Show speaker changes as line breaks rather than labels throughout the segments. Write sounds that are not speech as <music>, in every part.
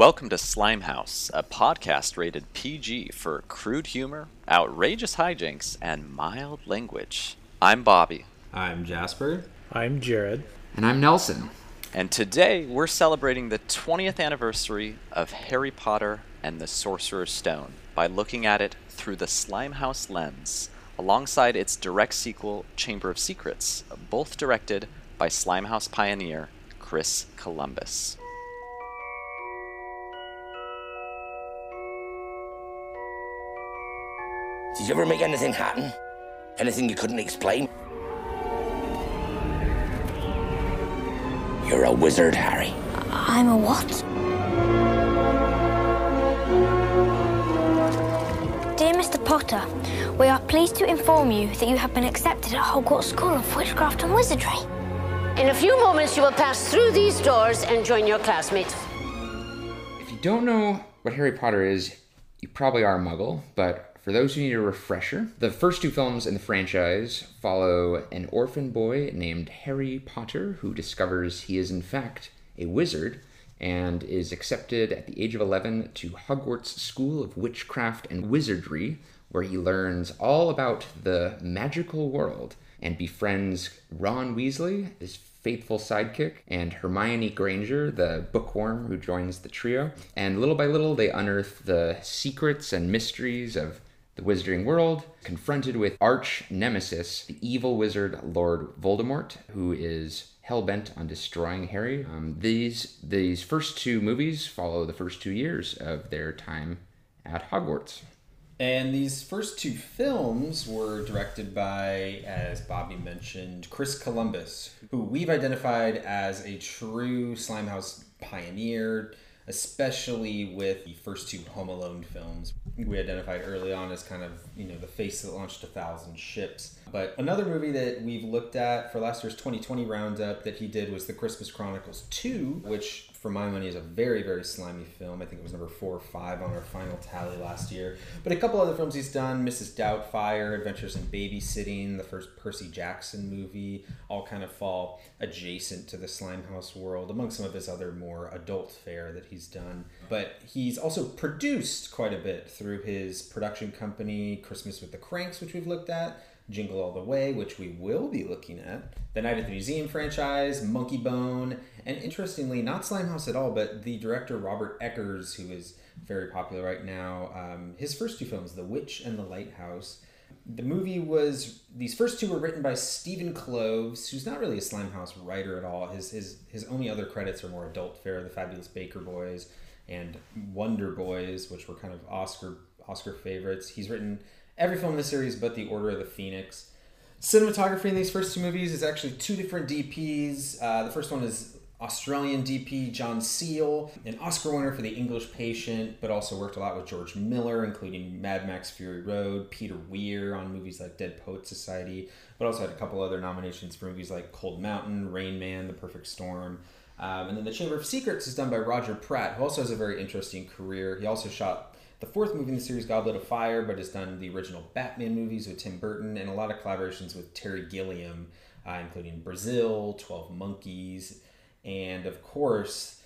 Welcome to Slimehouse, a podcast rated PG for crude humor, outrageous hijinks, and mild language. I'm Bobby,
I'm Jasper.
I'm Jared.
And I'm Nelson.
and today we're celebrating the 20th anniversary of Harry Potter and the Sorcerer's Stone by looking at it through the Slimehouse lens, alongside its direct sequel, Chamber of Secrets, both directed by Slimehouse pioneer Chris Columbus.
Did you ever make anything happen? Anything you couldn't explain? You're a wizard, Harry.
I'm a what? Dear Mr. Potter, we are pleased to inform you that you have been accepted at Hogwarts School of Witchcraft and Wizardry.
In a few moments, you will pass through these doors and join your classmates.
If you don't know what Harry Potter is, you probably are a muggle, but for those who need a refresher, the first two films in the franchise follow an orphan boy named Harry Potter who discovers he is, in fact, a wizard and is accepted at the age of 11 to Hogwarts School of Witchcraft and Wizardry, where he learns all about the magical world and befriends Ron Weasley, his faithful sidekick, and Hermione Granger, the bookworm who joins the trio. And little by little, they unearth the secrets and mysteries of the wizarding world, confronted with arch nemesis, the evil wizard Lord Voldemort, who is hell bent on destroying Harry. Um, these these first two movies follow the first two years of their time at Hogwarts.
And these first two films were directed by, as Bobby mentioned, Chris Columbus, who we've identified as a true Slimehouse pioneer, especially with the first two Home Alone films. We identified early on as kind of, you know, the face that launched a thousand ships. But another movie that we've looked at for last year's 2020 roundup that he did was The Christmas Chronicles 2, which for my money is a very, very slimy film. I think it was number four or five on our final tally last year. But a couple other films he's done Mrs. Doubtfire, Adventures in Babysitting, the first Percy Jackson movie, all kind of fall adjacent to the Slimehouse world, among some of his other more adult fare that he's done. But he's also produced quite a bit through his production company, Christmas with the Cranks, which we've looked at. Jingle All the Way, which we will be looking at, the Night at the Museum franchise, Monkey Bone, and interestingly, not Slimehouse at all, but the director Robert Eggers, who is very popular right now, um, his first two films, The Witch and the Lighthouse. The movie was these first two were written by Stephen Kloves, who's not really a Slimehouse writer at all. His his his only other credits are more adult fare, The Fabulous Baker Boys and Wonder Boys, which were kind of Oscar Oscar favorites. He's written every film in the series but The Order of the Phoenix. Cinematography in these first two movies is actually two different DPs. Uh, the first one is Australian DP John Seale, an Oscar winner for The English Patient, but also worked a lot with George Miller, including Mad Max Fury Road, Peter Weir on movies like Dead Poet Society, but also had a couple other nominations for movies like Cold Mountain, Rain Man, The Perfect Storm. Um, and then The Chamber of Secrets is done by Roger Pratt, who also has a very interesting career. He also shot the fourth movie in the series, Goblet of Fire, but has done the original Batman movies with Tim Burton and a lot of collaborations with Terry Gilliam, uh, including Brazil, 12 Monkeys, and of course,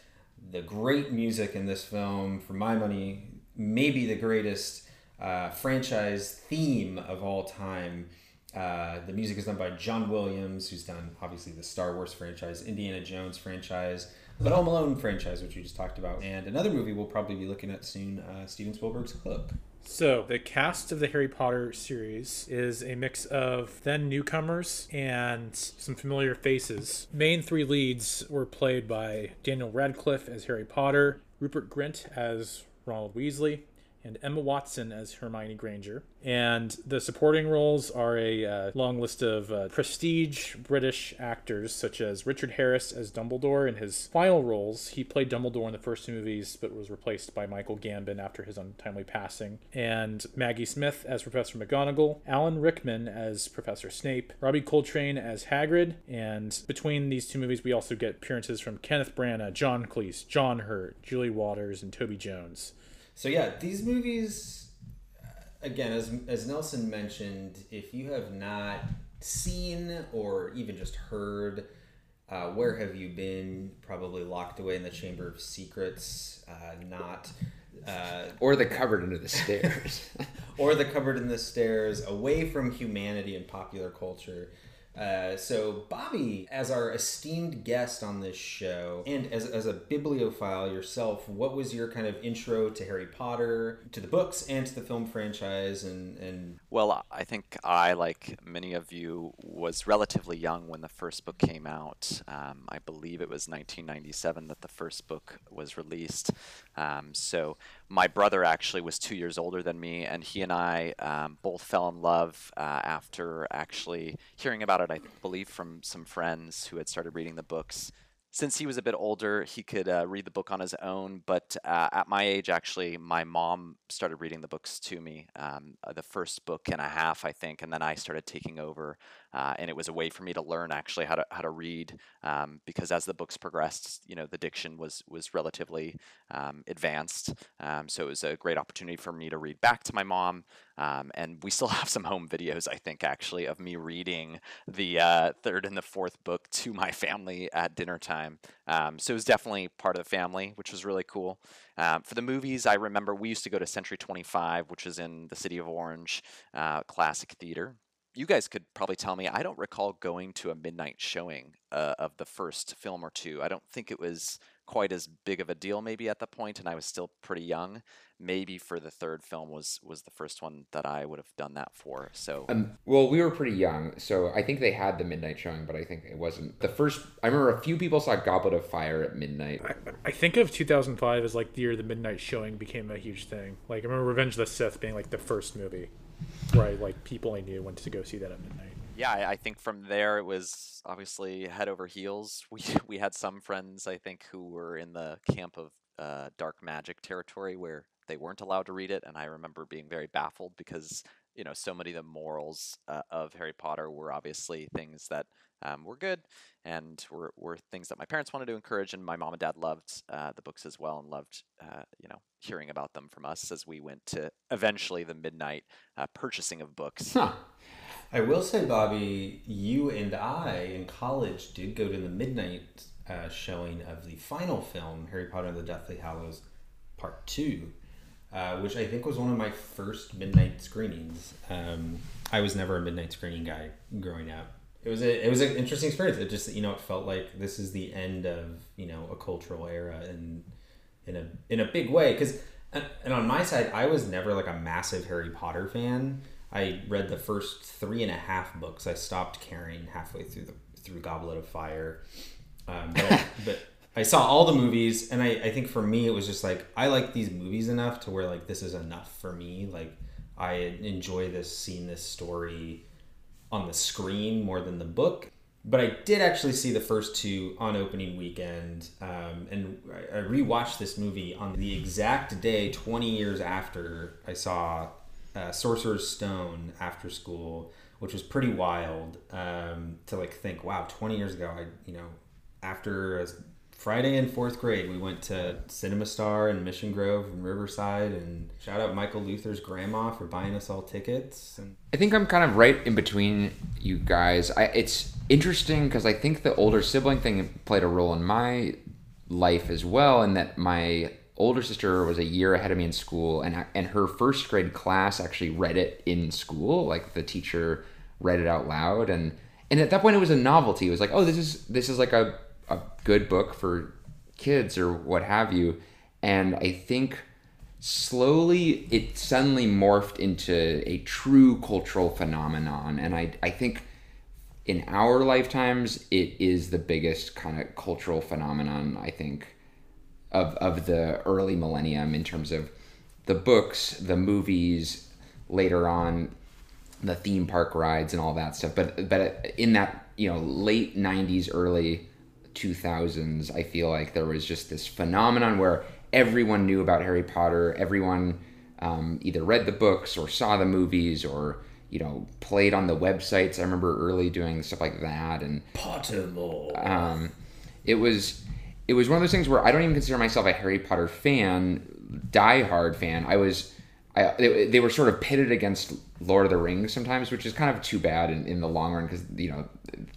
the great music in this film, for my money, maybe the greatest uh, franchise theme of all time. Uh, the music is done by John Williams, who's done obviously the Star Wars franchise, Indiana Jones franchise, the Home Alone franchise, which we just talked about, and another movie we'll probably be looking at soon, uh, Steven Spielberg's Hook.
So, the cast of the Harry Potter series is a mix of then newcomers and some familiar faces. Main three leads were played by Daniel Radcliffe as Harry Potter, Rupert Grint as Ronald Weasley, and Emma Watson as Hermione Granger. And the supporting roles are a uh, long list of uh, prestige British actors, such as Richard Harris as Dumbledore. In his final roles, he played Dumbledore in the first two movies, but was replaced by Michael Gambon after his untimely passing. And Maggie Smith as Professor McGonagall, Alan Rickman as Professor Snape, Robbie Coltrane as Hagrid. And between these two movies, we also get appearances from Kenneth Branagh, John Cleese, John Hurt, Julie Waters, and Toby Jones.
So yeah, these movies, uh, again, as as Nelson mentioned, if you have not seen or even just heard Uh, where have you been? Probably locked away in the Chamber of Secrets, uh, not. Uh,
Or the cupboard under the stairs. <laughs>
or the cupboard in the stairs, away from humanity and popular culture. Uh, so, Bobby, as our esteemed guest on this show, and as, as a bibliophile yourself, what was your kind of intro to Harry Potter, to the books, and to the film franchise? And, and
Well, I think I, like many of you, was relatively young when the first book came out. Um, I believe it was 1997 that the first book was released. Um, so my brother actually was two years older than me, and he and I um, both fell in love uh, after actually hearing about it, I believe, from some friends who had started reading the books since he was a bit older, he could uh, read the book on his own. But uh, at my age, actually, my mom started reading the books to me. Um, the first book and a half, I think, and then I started taking over. Uh, and it was a way for me to learn actually how to how to read um, because as the books progressed, you know, the diction was was relatively um, advanced. Um, so it was a great opportunity for me to read back to my mom. Um, and we <laughs> still have some home videos, I think, actually, of me reading the uh, third and the fourth book to my family at dinner time. Um, so it was definitely part of the family, which was really cool. For the movies, I remember we used to go to Century 25, which is in the city of Orange, uh, Classic Theater. You guys could probably tell me. I don't recall going to a midnight showing uh, of the first film or two. I don't think it was quite as big of a deal maybe at the point and I was still pretty young. Maybe for the third film was was the first one that I would have done that for. So
Um, well, we were pretty young, so I think they had the midnight showing, but I think it wasn't the first. I remember a few people saw Goblet of Fire at midnight.
I think of 2005 as like the year the midnight showing became a huge thing. Like I remember Revenge of the Sith being like the first movie I, like people I knew went to go see that at midnight.
yeah, I, I think from there it was obviously head over heels. <laughs> We we had some friends I think who were in the camp of uh, dark magic territory where they weren't allowed to read it, and I remember being very baffled because you know so many of the morals uh, of Harry Potter were obviously things that um, were good and were, were things that my parents wanted to encourage, and my mom and dad loved uh, the books as well and loved uh, you know hearing about them from us as we went to eventually the midnight uh, purchasing of books.
Huh.
I will say, Bobby, you and I in college did go to the midnight uh, showing of the final film, Harry Potter and the Deathly Hallows, Part 2, uh, which I think was one of my first midnight screenings. Um, I was never a midnight screening guy growing up. It was a, it was an interesting experience. It just you know it felt like this is the end of you know a cultural era and in a in a big way because and on my side I was never like a massive Harry Potter fan. I read the first three and a half books. I stopped caring halfway through the through Goblet of Fire, um, but, I, <laughs> but I saw all the movies, and I, I think for me it was just like I like these movies enough to where like this is enough for me. Like I enjoy this seeing this story on the screen more than the book. But I did actually see the first two on opening weekend, um, and I rewatched this movie on the exact day, 20 years after I saw uh, Sorcerer's Stone after school, which was pretty wild um, to like think, wow, 20 years ago, I you know, after a Friday in fourth grade, we went to Cinema Star and Mission Grove and Riverside, and shout out Michael Luther's grandma for buying us all tickets. And
I think I'm kind of right in between you guys. I, it's interesting because I think the older sibling thing played a role in my life as well, in that my older sister was a year ahead of me in school, and and her first grade class actually read it in school. Like the teacher read it out loud, and and at that point it was a novelty. It was like, oh, this is this is like a a good book for kids or what have you. And I think slowly it suddenly morphed into a true cultural phenomenon. And I, I think in our lifetimes, it is the biggest kind of cultural phenomenon, I think, of, of the early millennium in terms of the books, the movies, later on, the theme park rides and all that stuff. But, but in that, you know, late 90s, early 2000s, I feel like there was just this phenomenon where everyone knew about Harry Potter. Everyone um, either read the books or saw the movies or you know played on the websites. I remember early doing stuff like that, and
Pottermore.
um, it was it was one of those things where I don't even consider myself a Harry Potter fan, diehard fan. I was. I, they, they were sort of pitted against Lord of the Rings sometimes, which is kind of too bad in, in the long run because you know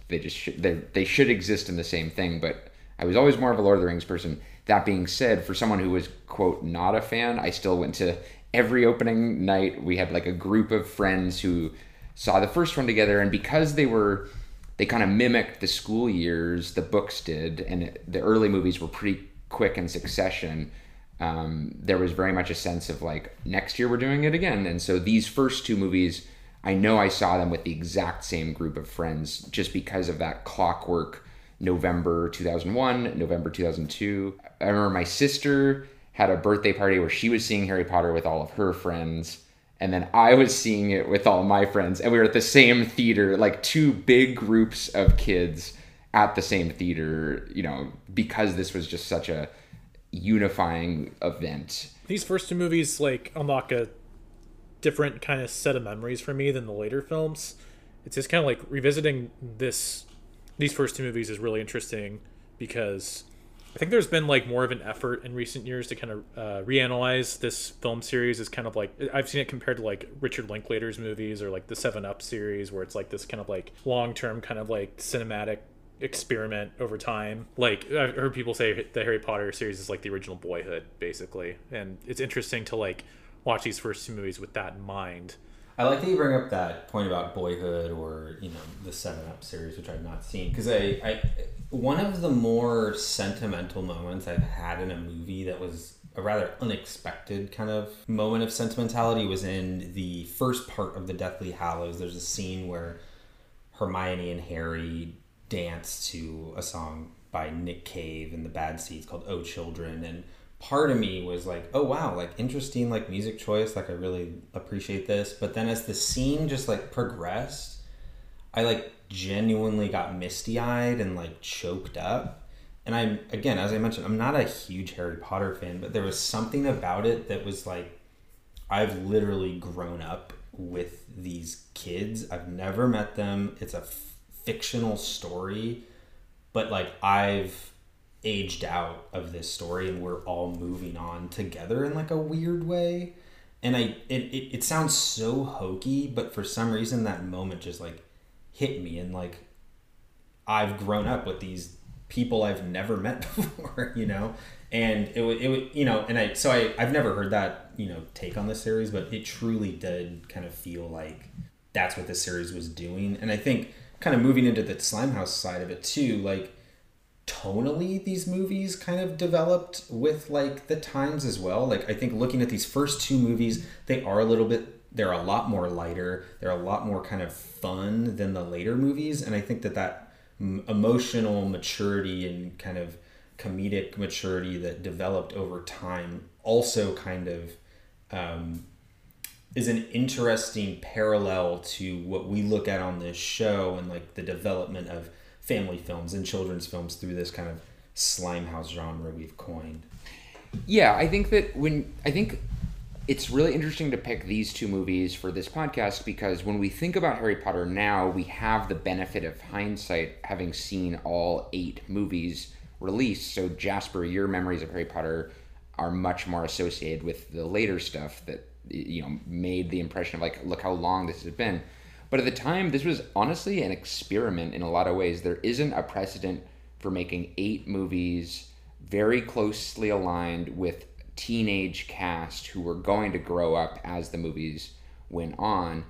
they just should, they, they should exist in the same thing. But I was always more of a Lord of the Rings person. That being said, for someone who was quote not a fan, I still went to every opening night. We had like a group of friends who saw the first one together, and because they were they kind of mimicked the school years the books did, and the early movies were pretty quick in succession. Um, there was very much a sense of like next year we're doing it again, and so these first two movies, I know I saw them with the exact same group of friends just because of that clockwork. November 2001, November 2002. I remember my sister had a birthday party where she was seeing Harry Potter with all of her friends and then I was seeing it with all my friends, and we were at the same theater, like two big groups of kids at the same theater, you know, because this was just such a unifying event.
These first two movies like unlock a different kind of set of memories for me than the later films. It's just kind of like revisiting this these first two movies is really interesting because I think there's been like more of an effort in recent years to kind of uh, reanalyze this film series as kind of like I've seen it compared to like Richard Linklater's movies or like the Seven Up series, where it's like this kind of like long term kind of like cinematic experiment over time. Like I've heard people say the Harry Potter series is like the original Boyhood, basically, and it's interesting to like watch these first two movies with that in mind.
I like that you bring up that point about Boyhood or you know the Seven Up series, which I've not seen, because I, I one of the more sentimental moments I've had in a movie that was a rather unexpected kind of moment of sentimentality was in the first part of the Deathly Hallows. There's a scene where Hermione and Harry dance to a song by Nick Cave and the Bad Seeds called "Oh Children," and part of me was like, oh wow, like interesting like music choice, like I really appreciate this. But then as the scene just like progressed, I like genuinely got misty eyed and like choked up. And I'm again, as I mentioned, I'm not a huge Harry Potter fan, but there was something about it that was like I've literally grown up with these kids. I've never met them. It's a fictional story, but like I've aged out of this story and we're all moving on together in like a weird way. And i it, it, it sounds so hokey but for some reason that moment just like hit me and like i've grown up with these people i've never met <laughs> before you know? And it would it would you know and i so i i've never heard that you know take on this series but it truly did kind of feel like that's what this series was doing. And i think kind of moving into the slimehouse side of it too like tonally these movies kind of developed with like the times as well. Like i think looking at these first two movies they are a little bit they're a lot more lighter they're a lot more kind of fun than the later movies and i think that that emotional maturity and kind of comedic maturity that developed over time also kind of um, is an interesting parallel to what we look at on this show and like the development of family films and children's films through this kind of slimehouse genre we've coined.
Yeah, I think that when I think it's really interesting to pick these two movies for this podcast because when we think about Harry Potter now, we have the benefit of hindsight having seen all eight movies released. So Jasper, your memories of Harry Potter are much more associated with the later stuff that you know made the impression of like look how long this has been. But at the time, this was honestly an experiment in a lot of ways. There isn't a precedent for making eight movies very closely aligned with teenage cast who were going to grow up as the movies went on.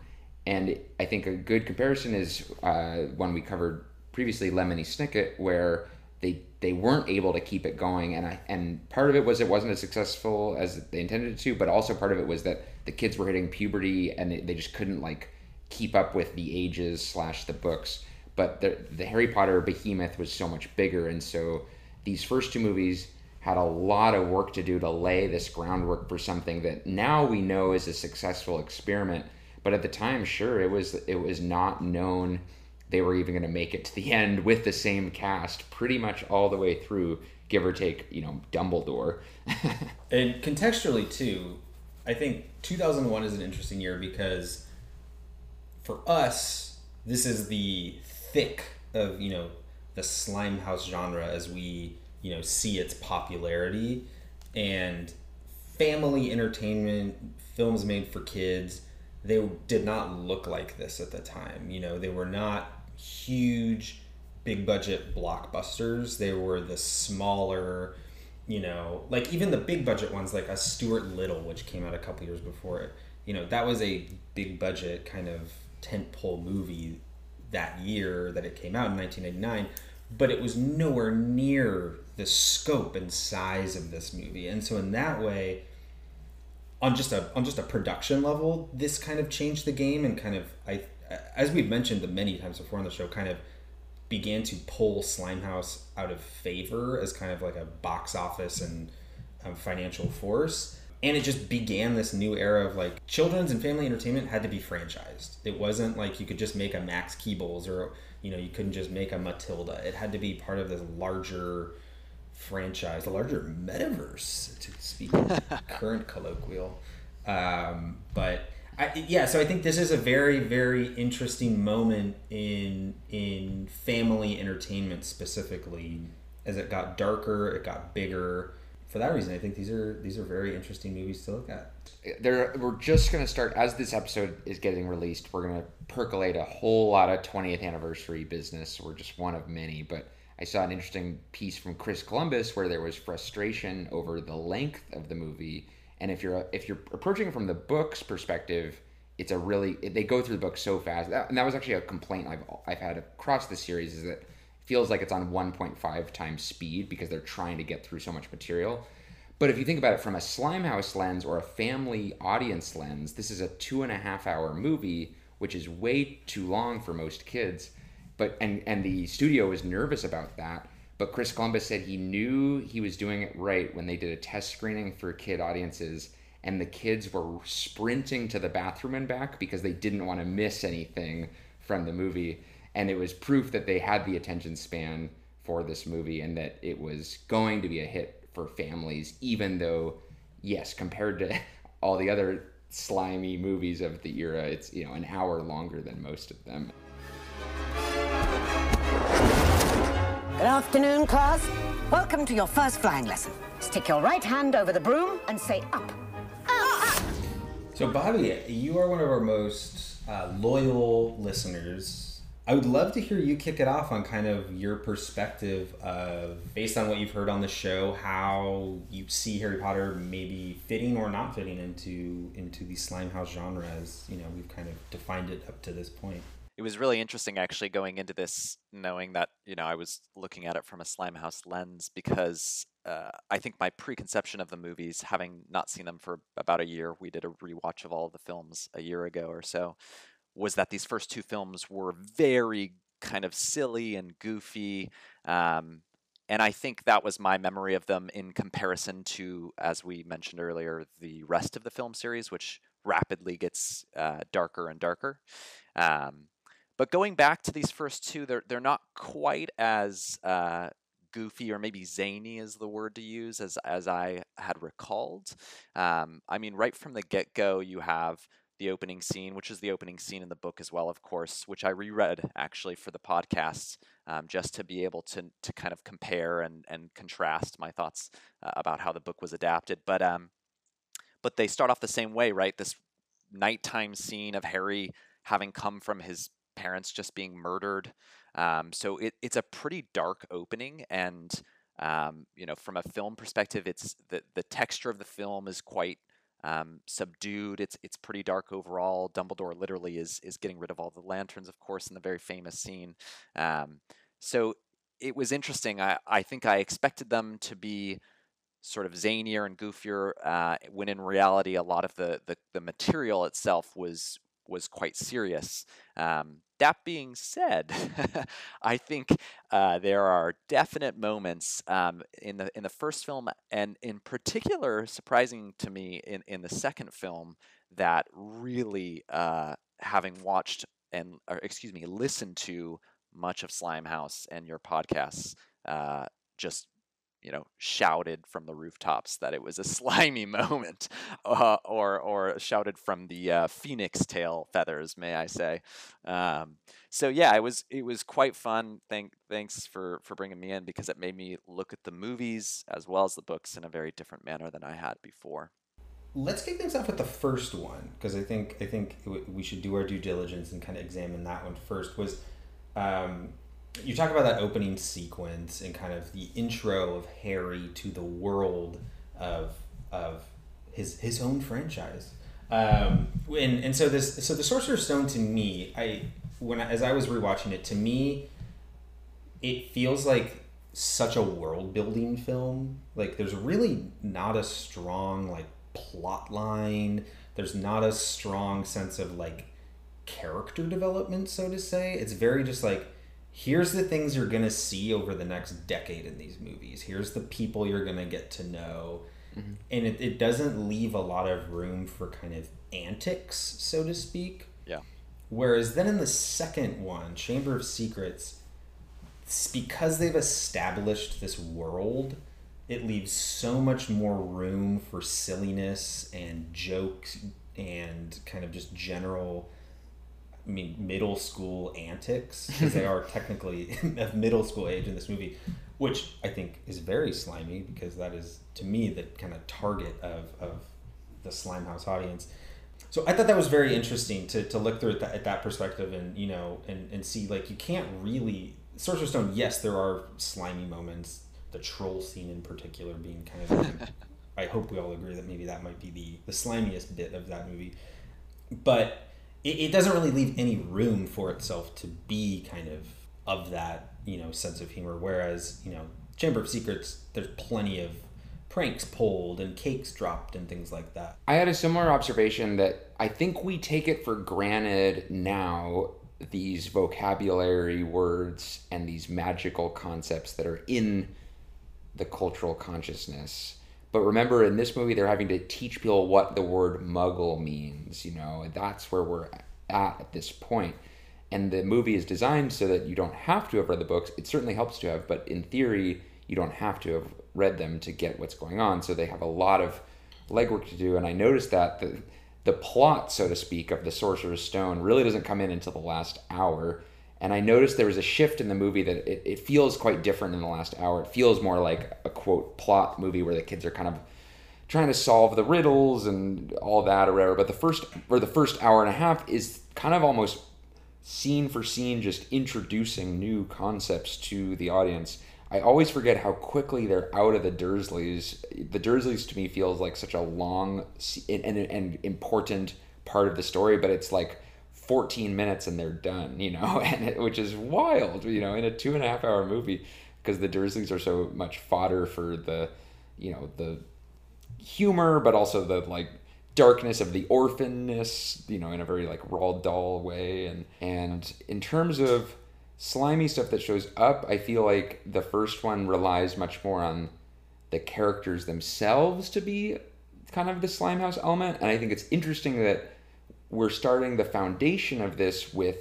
And I think a good comparison is uh, one we covered previously, Lemony Snicket, where they they weren't able to keep it going, and I and part of it was it wasn't as successful as they intended it to, but also part of it was that the kids were hitting puberty and they, they just couldn't like keep up with the ages slash the books. But the the Harry Potter behemoth was so much bigger, and so these first two movies had a lot of work to do to lay this groundwork for something that now we know is a successful experiment. But at the time, sure, it was it was not known they were even going to make it to the <laughs> end with the same cast pretty much all the way through, give or take, you know, Dumbledore. <laughs>
and contextually too, I think 2001 is an interesting year because for us, this is the thick of you know the slime house genre as we you know see its popularity and family entertainment films made for kids they did not look like this at the time you know they were not huge big budget blockbusters. They were the smaller, you know, like even the big budget ones, like a Stuart Little, which came out a couple years before it. You know, that was a big budget kind of tentpole movie that year that it came out in 1989, but it was nowhere near the scope and size of this movie. And so in that way, on just a on just a production level, this kind of changed the game and kind of I as we've mentioned many times before on the show, kind of began to pull Slimehouse out of favor as kind of like a box office and um, financial force. And it just began this new era of like children's and family entertainment had to be franchised. It wasn't like you could just make a Max Keebles or you know you couldn't just make a Matilda. It had to be part of this larger franchise, a larger metaverse to speak <laughs> current colloquial. Um, but I, yeah, so I think this is a very, very interesting moment in in family entertainment specifically. As it got darker, it got bigger. For that reason, I think these are these are very interesting movies to look at.
There, we're just gonna start as this episode is getting released. We're gonna percolate a whole lot of 20th anniversary business. We're just one of many, but I saw an interesting piece from Chris Columbus where there was frustration over the length of the movie and if you're if you're approaching from the book's perspective, it's a really they go through the book so fast. That, and that was actually a complaint I've I've had across the series is that it feels like it's on 1.5 times speed because they're trying to get through so much material. But if you think about it from a Slimehouse lens or a family audience lens, this is a two and a half hour movie, which is way too long for most kids. But and and the studio is nervous about that but Chris Columbus said he knew he was doing it right when they did a test screening for kid audiences and the kids were sprinting to the bathroom and back because they didn't want to miss anything from the movie. And it was proof that they had the attention span for this movie and that it was going to be a hit for families, even though, yes, compared to <laughs> all the other slimy movies of the era, it's, you know, an hour longer than most of them.
Good afternoon, class. Welcome to your first flying lesson. Stick your right hand over the broom and say up.
So, Bobby, you are one of our most uh, loyal listeners. I would love to hear you kick it off on kind of your perspective of, based on what you've heard on the show, how you see Harry Potter maybe fitting or not fitting into into the Slimehouse genre as you know we've kind of defined it up to this point
it was really interesting actually going into this knowing that you know I was looking at it from a Slimehouse lens because uh, I think my preconception of the movies, having not seen them for about a year, we did a rewatch of all of the films a year ago or so, was that these first two films were very kind of silly and goofy. Um, and I think that was my memory of them in comparison to, as we mentioned earlier, the rest of the film series, which rapidly gets uh, darker and darker. Um, but going back to these first two, they're they're not quite as uh, goofy or maybe zany is the word to use as as I had recalled. Um, I mean, right from the get go, you have the opening scene, which is the opening scene in the book as well, of course, which I reread actually for the podcast, um, just to be able to to kind of compare and and contrast my thoughts uh, about how the book was adapted. But um, but they start off the same way, right? This nighttime scene of Harry having come from his parents just being murdered. Um, so it, it's a pretty dark opening, and um, you know, from a film perspective, it's the the texture of the film is quite um, subdued. It's it's pretty dark overall. Dumbledore literally is is getting rid of all the lanterns, of course, in the very famous scene. Um, so it was interesting. I I think I expected them to be sort of zanier and goofier, uh, when in reality, a lot of the, the the material itself was was quite serious. Um, that being said, <laughs> I think uh, there are definite moments um, in the in the first film, and in particular, surprising to me in, in the second film, that really, uh, having watched and or, excuse me, listened to much of Slimehouse and your podcasts, uh, just you know, shouted from the rooftops that it was a <laughs> slimy moment, uh, or or shouted from the uh, phoenix tail feathers, may I say? Um, so yeah, it was it was quite fun. Thank thanks for for bringing me in because it made me look at the movies as well as the books in a very different manner than I had before.
Let's kick things off with the first one because I think I think we should do our due diligence and kind of examine that one first. Was um, you talk about that opening sequence and kind of the intro of Harry to the world of of his his own franchise. Um, and and so this so the Sorcerer's Stone to me, I when I, as I was rewatching it, to me, it feels like such a world building film. Like there's really not a strong like plot line. There's not a strong sense of like character development, so to say. It's very just like here's the things you're gonna see over the next decade in these movies. Here's the people you're gonna get to know. Mm-hmm. And it, it doesn't leave a lot of room for kind of antics, so to speak.
Yeah.
Whereas then in the second one, Chamber of Secrets, because they've established this world, it leaves so much more room for silliness and jokes and kind of just general I mean middle school antics because they are <laughs> technically <laughs> of middle school age in this movie, which I think is very slimy because that is to me the kind of target of, of the Slimehouse audience. So I thought that was very interesting to, to look through at that, at that perspective and you know and, and see like you can't really Sorcerer's Stone. Yes, there are slimy moments. The troll scene in particular being kind of. <laughs> I hope we all agree that maybe that might be the the slimiest bit of that movie, but it, it doesn't really leave any room for itself to be kind of of that you know sense of humor. Whereas you know Chamber of Secrets, there's plenty of pranks pulled and cakes dropped and things like that.
I had a similar observation that I think we take it for granted now these vocabulary words and these magical concepts that are in the cultural consciousness. But remember, in this movie, they're having to teach people what the word muggle means. You know, that's where we're at at this point. And the movie is designed so that you don't have to have read the books. It certainly helps to have, but in theory, you don't have to have read them to get what's going on. So they have a lot of legwork to do. And I noticed that the the plot, so to speak, of the Sorcerer's Stone really doesn't come in until the last hour. And I noticed there was a shift in the movie that it, it feels quite different in the last hour. It feels more like a quote plot movie where the kids are kind of trying to solve the riddles and all that or whatever. But the first or the first hour and a half is kind of almost scene for scene, just introducing new concepts to the audience. I always forget how quickly they're out of the Dursleys. The Dursleys to me feels like such a long and, and, and important part of the story, but it's like 14 minutes and they're done, you know, <laughs> and it, which is wild, you know, in a two and a half hour movie because the Dursleys are so much fodder for the, you know, the humor, but also the like darkness of the orphanness, you know, in a very like Roald Dahl way, and and in terms of slimy stuff that shows up, I feel like the first one relies much more on the characters themselves to be kind of the Slimehouse element. And I think it's interesting that we're starting the foundation of this with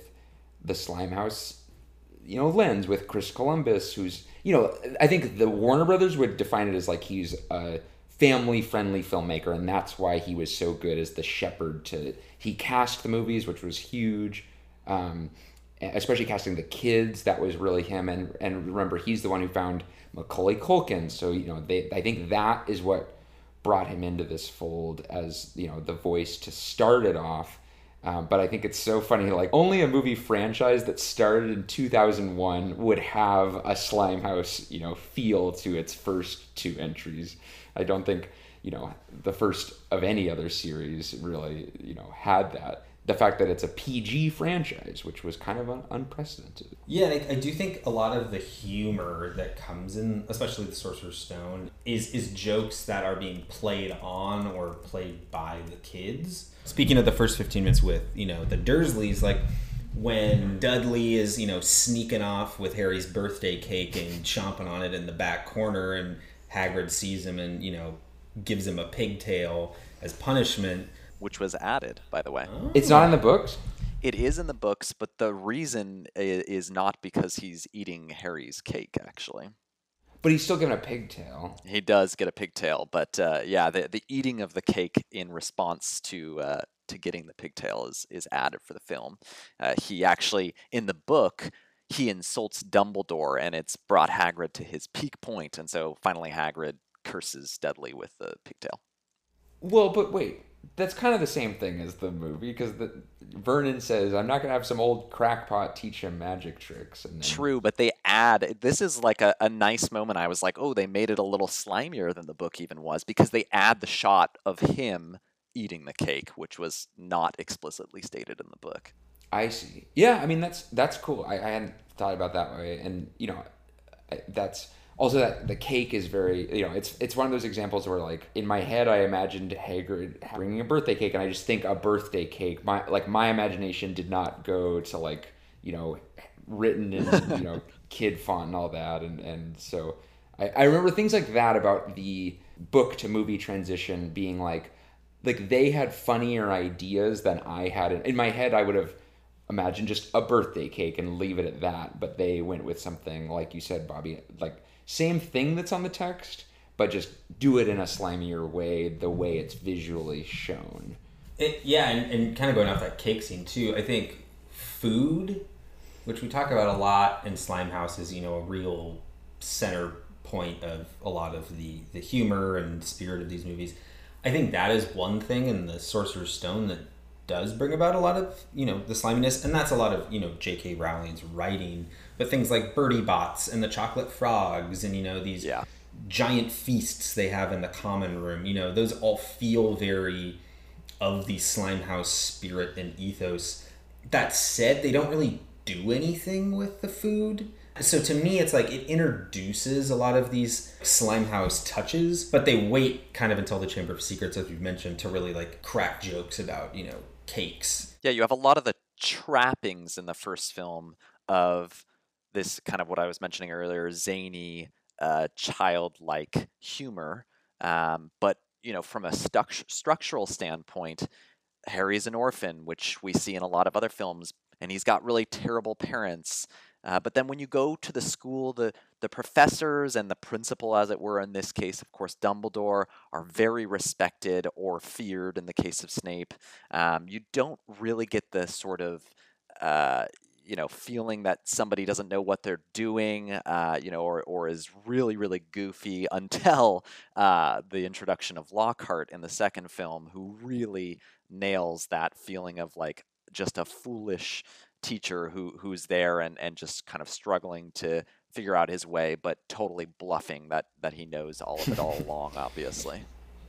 the Slimehouse, you know, lens with Chris Columbus, who's, you know, I think the Warner Brothers would define it as like he's a family friendly filmmaker, and that's why he was so good as the shepherd to. He cast the movies, which was huge. Um, especially casting the kids that was really him and and remember he's the one who found Macaulay Culkin so you know they I think that is what brought him into this fold as you know the voice to start it off. Um, but I think it's so funny like only a movie franchise that started in 2001 would have a Slimehouse you know feel to its first two entries. I don't think you know the first of any other series really you know had that the fact that it's a PG franchise, which was kind of un- unprecedented.
Yeah, I, I, do think a lot of the humor that comes in, especially the Sorcerer's Stone, is is jokes that are being played on or played by the kids. Speaking of the first fifteen minutes with you know the Dursleys, like when Dudley is you know sneaking off with Harry's birthday cake and chomping on it in the back corner, and Hagrid sees him and you know gives him a pigtail as punishment
which was added, by the way.
It's not in the books?
It is in the books, but the reason is not because he's eating Harry's cake, actually.
But he's still given a pigtail.
He does get a pigtail, but uh, yeah, the the eating of the cake in response to uh, to getting the pigtail is is added for the film. Uh, he actually in the book he insults Dumbledore, and it's brought Hagrid to his peak point, and so finally Hagrid curses Dudley with the pigtail.
Well, but wait, that's kind of the same thing as the movie because the Vernon says, "I'm not gonna have some old crackpot teach him magic tricks." And then,
True, but they add this is like a, a nice moment. I was like, oh, they made it a little slimier than the book even was because they add the shot of him eating the cake, which was not explicitly stated in the book.
I see. Yeah, I mean that's that's cool. I, I hadn't thought about that way, and you know, I- that's also that the cake is very you know it's it's one of those examples where like in my head I imagined Hagrid bringing a birthday cake, and I just think a birthday cake. My like my imagination did not go to like you know written in you know <laughs> kid font and all that, and and so I, I remember things like that about the book to movie transition being like like they had funnier ideas than I had. In, in my head, I would have imagined just a birthday cake and leave it at that. But they went with something like you said, Bobby, like same thing that's on the text, but just do it in a slimier way, the way it's visually shown.
It, yeah, and, and kind of going off that cake scene too. I think food, which we talk about a lot in Slime House, is you know a real center point of a lot of the the humor and spirit of these movies. I think that is one thing in the Sorcerer's Stone that does bring about a lot of you know the sliminess, and that's a lot of you know J.K. Rowling's writing. But things like Bertie Botts and the Chocolate Frogs, and you know these
Yeah.
giant feasts they have in the common room. You know those all feel very of the Slimehouse spirit and ethos. That said, they don't really do anything with the food. So to me, it's like it introduces a lot of these Slimehouse touches, but they wait kind of until the Chamber of Secrets, as you've mentioned, to really like crack jokes about, you know, cakes.
Yeah, you have a lot of the trappings in the first film of this kind of what I was mentioning earlier, zany, uh, childlike humor. Um, but you know, from a struct- structural standpoint, Harry's an orphan, which we see in a lot of other films, and he's got really terrible parents. Uh, but then when you go to the school, the the professors and the principal, as it were, in this case, of course, Dumbledore, are very respected or feared in the case of Snape. Um, you don't really get the sort of uh, you know feeling that somebody doesn't know what they're doing, uh, you know, or or is really really goofy <laughs> until uh, the introduction of Lockhart in the second film, who really nails that feeling of like just a foolish teacher who who's there and and just kind of struggling to figure out his way but totally bluffing that that he knows all of it all <laughs> along obviously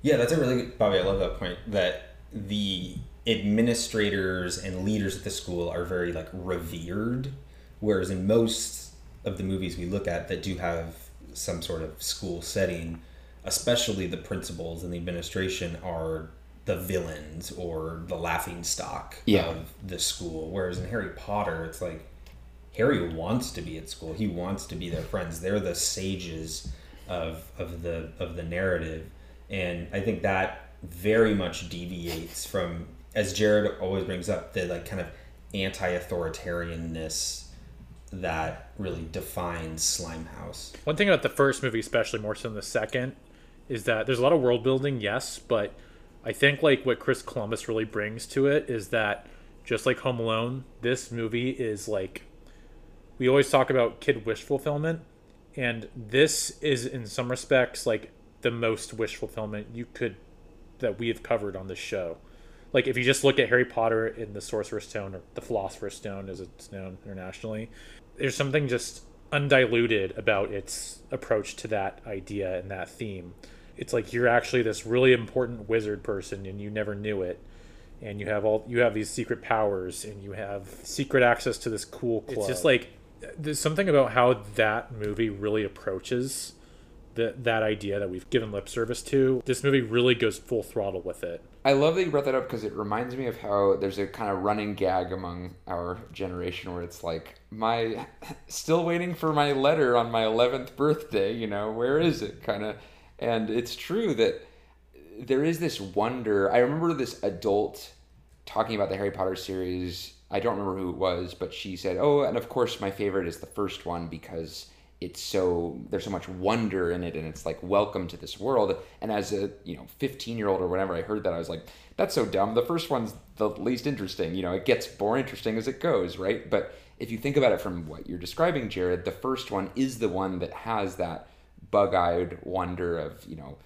Yeah, that's a really good, Bobby. I love that point that the administrators and leaders at the school are very like revered, whereas in most of the movies we look at that do have some sort of school setting, especially the principals and the administration are the villains or the laughing stock
Yeah.
of the school. Whereas in Harry Potter, it's like Harry wants to be at school. He wants to be their friends. They're the sages of of the of the narrative, and I think that very much deviates from, as Jared always brings up, the like kind of anti-authoritarianness that really defines Slimehouse.
One thing about the first movie, especially more so than the second, is that there's a lot of world building, yes, but I think like what Chris Columbus really brings to it is that just like Home Alone, this movie is like we always talk about kid wish fulfillment, and this is in some respects like the most wish fulfillment you could that we have covered on this show. Like if you just look at Harry Potter in the Sorcerer's Stone or the Philosopher's Stone as it's known internationally, there's something just undiluted about its approach to that idea and that theme. It's like you're actually this really important wizard person and you never knew it. And you have all you have these secret powers and you have secret access to this cool club. It's just like there's something about how that movie really approaches the, that idea that we've given lip service to. This movie really goes full throttle with it.
I love that you brought that up because it reminds me of how there's a kind of running gag among our generation where it's like my <laughs> still waiting for my letter on my 11th birthday, you know, where is it kind of and it's true that there is this wonder. I remember this adult talking about the Harry Potter series. I don't remember who it was, but she said, "Oh, and of course my favorite is the first one because it's so there's so much wonder in it and it's like welcome to this world." And as a, you know, 15-year-old or whatever, I heard that I was like, "That's so dumb. The first one's the least interesting. You know, it gets more interesting as it goes, right?" But if you think about it from what you're describing, Jared, the first one is the one that has that bug-eyed wonder of, you know,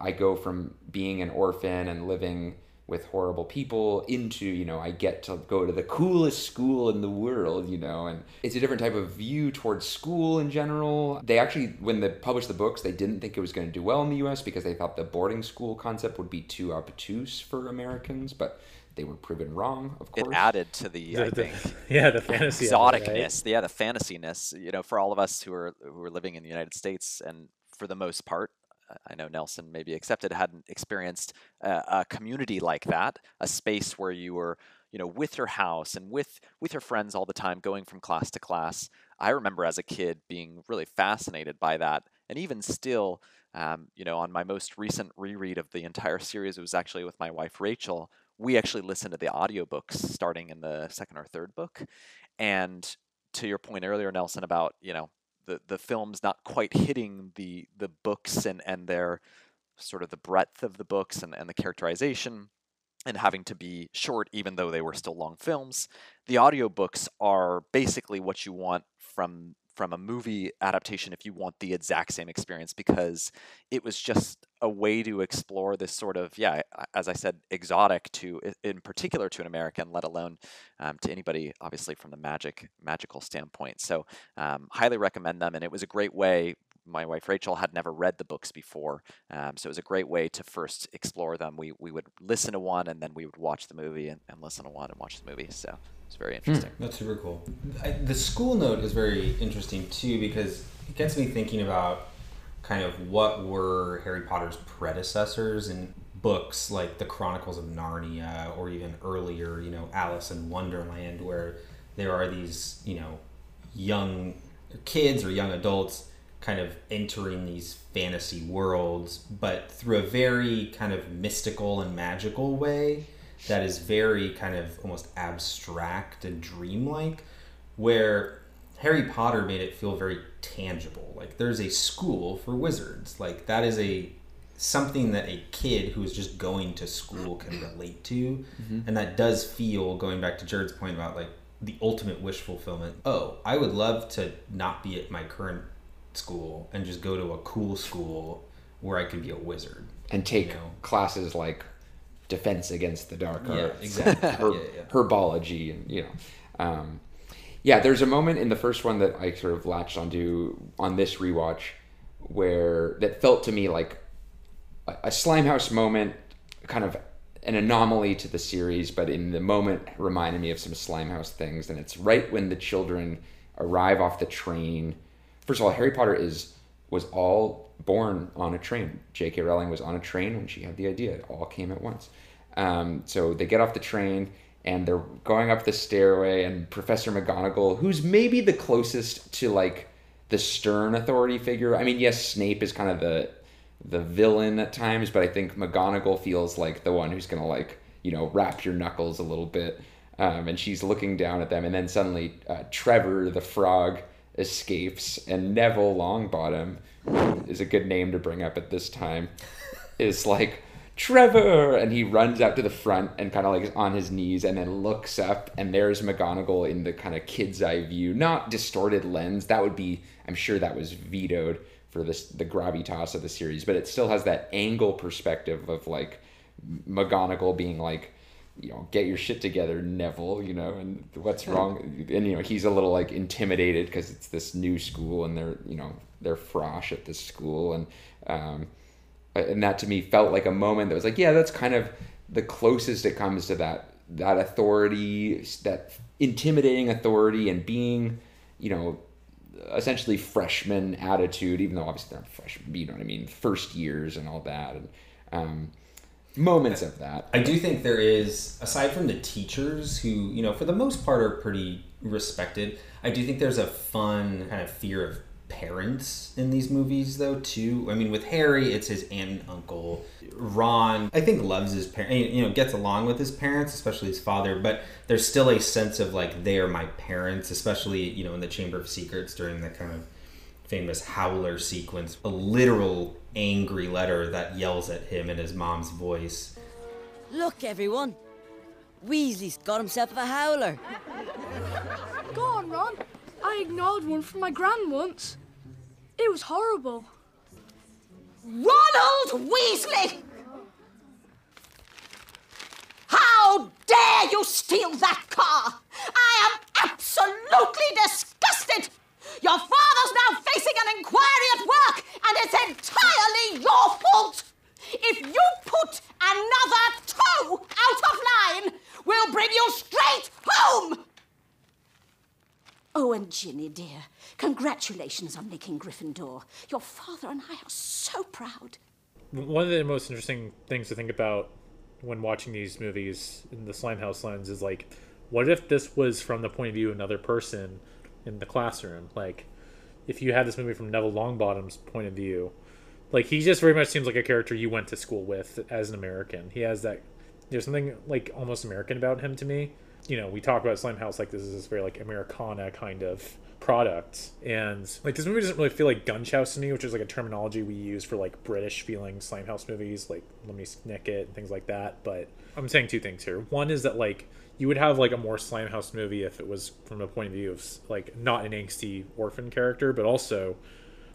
I go from being an orphan and living with horrible people into you know i get to go to the coolest school in the world you know and it's a different type of view towards school in general they actually when they published the books they didn't think it was going to do well in the us because they thought the boarding school concept would be too obtuse for americans but they were proven wrong of course
It added to the, I
The- the-
think, <laughs>
yeah, the fantasy. of it, right?
exoticness. Yeah, the fantasyness. You know, for all of us who are who are living in the United States, and for the most part, I know Nelson maybe accepted hadn't experienced a, a community like that, a space where you were, you know, with your house and with with your friends all the time, going from class to class. I remember as a kid being really fascinated by that, and even still. Um, you know, on my most recent reread of the entire series, it was actually with my wife Rachel. We actually listened to the audiobooks starting in the second or third book. And to your point earlier, Nelson, about, you know, the, the films not quite hitting the the books and, and their sort of the breadth of the books and, and the characterization and having to be short even though they were still long films. The audiobooks are basically what you want from from a movie adaptation if you want the exact same experience because it was just a way to explore this sort of yeah as i said exotic to in particular to an american let alone um, to anybody obviously from the magic magical standpoint so um, highly recommend them and it was a great way my wife Rachel had never read the books before, um, so it was a great way to first explore them. We we would listen to one and then we would watch the movie and, and listen to one and watch the movie. So it's very interesting. Hmm.
That's super cool. I, the school note is very interesting too because it gets me thinking about kind of what were Harry Potter's predecessors in books like the Chronicles of Narnia or even earlier, you know, Alice in Wonderland, where there are these, you know, young kids or young adults kind of entering these fantasy worlds, but through a very kind of mystical and magical way that is very kind of almost abstract and dreamlike, where Harry Potter made it feel very tangible. Like there's a school for wizards. Like that is a something that a kid who is just going to school can relate to, mm-hmm. and that does feel going back to Jared's point about like the ultimate wish fulfillment. Oh, I would love to not be at my current school and just go to a cool school where I could be a wizard.
and take
You know.
classes like defense against the dark
Yeah,
arts,
exactly.
her-
Yeah, yeah.
herbology, and you know, um, yeah. There's a moment in the first one that I sort of latched onto on this rewatch where that felt to me like a, a Slimehouse moment, kind of an anomaly to the series, but in the moment reminded me of some Slimehouse things. And it's right when the children arrive off the train. First of all, Harry Potter is was all born on a train. J.K. Rowling was on a train when she had the idea. It all came at once. Um, so they get off the train and they're going up the stairway, and Professor McGonagall, who's maybe the closest to like the stern authority figure. I mean, yes, Snape is kind of the the villain at times, but I think McGonagall feels like the one who's gonna like you know wrap your knuckles a little bit. Um, and she's looking down at them, and then suddenly uh, Trevor the frog escapes, and Neville Longbottom is a good name to bring up at this time. Is like Trevor, and he runs out to the front and kind of like is on his knees, and then looks up, and there's McGonagall in the kind of kid's eye view, not distorted lens. That would be, I'm sure, that was vetoed for this the gravitas of the series, but it still has that angle perspective of like McGonagall being like, you know, get your shit together, Neville, you know, and what's wrong? And, you know, he's a little like intimidated because it's this new school and they're, you know, they're frosh at this school. And, um, and that to me felt like a moment that was like, yeah, that's kind of the closest it comes to that, that authority, that intimidating authority and being, you know, essentially freshman attitude, even though obviously they're freshmen, you know what I mean? First years and all that. And, um, moments of that.
I do think there is, aside from the teachers who, you know, for the most part are pretty respected, I do think there's a fun kind of fear of parents in these movies, though, too. I mean, with Harry, it's his aunt and uncle. Ron, I think, loves his parents, you know, gets along with his parents, especially his father, but there's still a sense of like, they are my parents, especially, you know, in the Chamber of Secrets during the kind of famous howler sequence, a literal angry letter that yells at him in his mom's voice.
Look, everyone. Weasley's got himself a howler.
Go on, Ron. I ignored one from my gran once. It was horrible.
Ronald Weasley!
How dare you steal that car? I am absolutely disgusted! Your father's now facing an inquiry at work, and it's entirely your fault! If you put another toe out of line, we'll bring you straight home! Oh, and Ginny, dear, congratulations on making Gryffindor. Your father and I are so proud.
One of the most interesting things to think about when watching these movies in the Slimehouse lens is like, what if this was from the point of view of another person in the classroom? Like, if you had this movie from Neville Longbottom's point of view, like he just very much seems like a character you went to school with as an American. He has that there's something like almost American about him to me. You know, we talk about Slime House like this is this very like Americana kind of product, and like this movie doesn't really feel like Gunchouse to me, which is like a terminology we use for like British feeling slime house movies, like Lemony Snicket and things like that. But I'm saying two things here. One is that like you would have like a more slam Slimehouse movie if it was from a point of view of like not an angsty orphan character, but also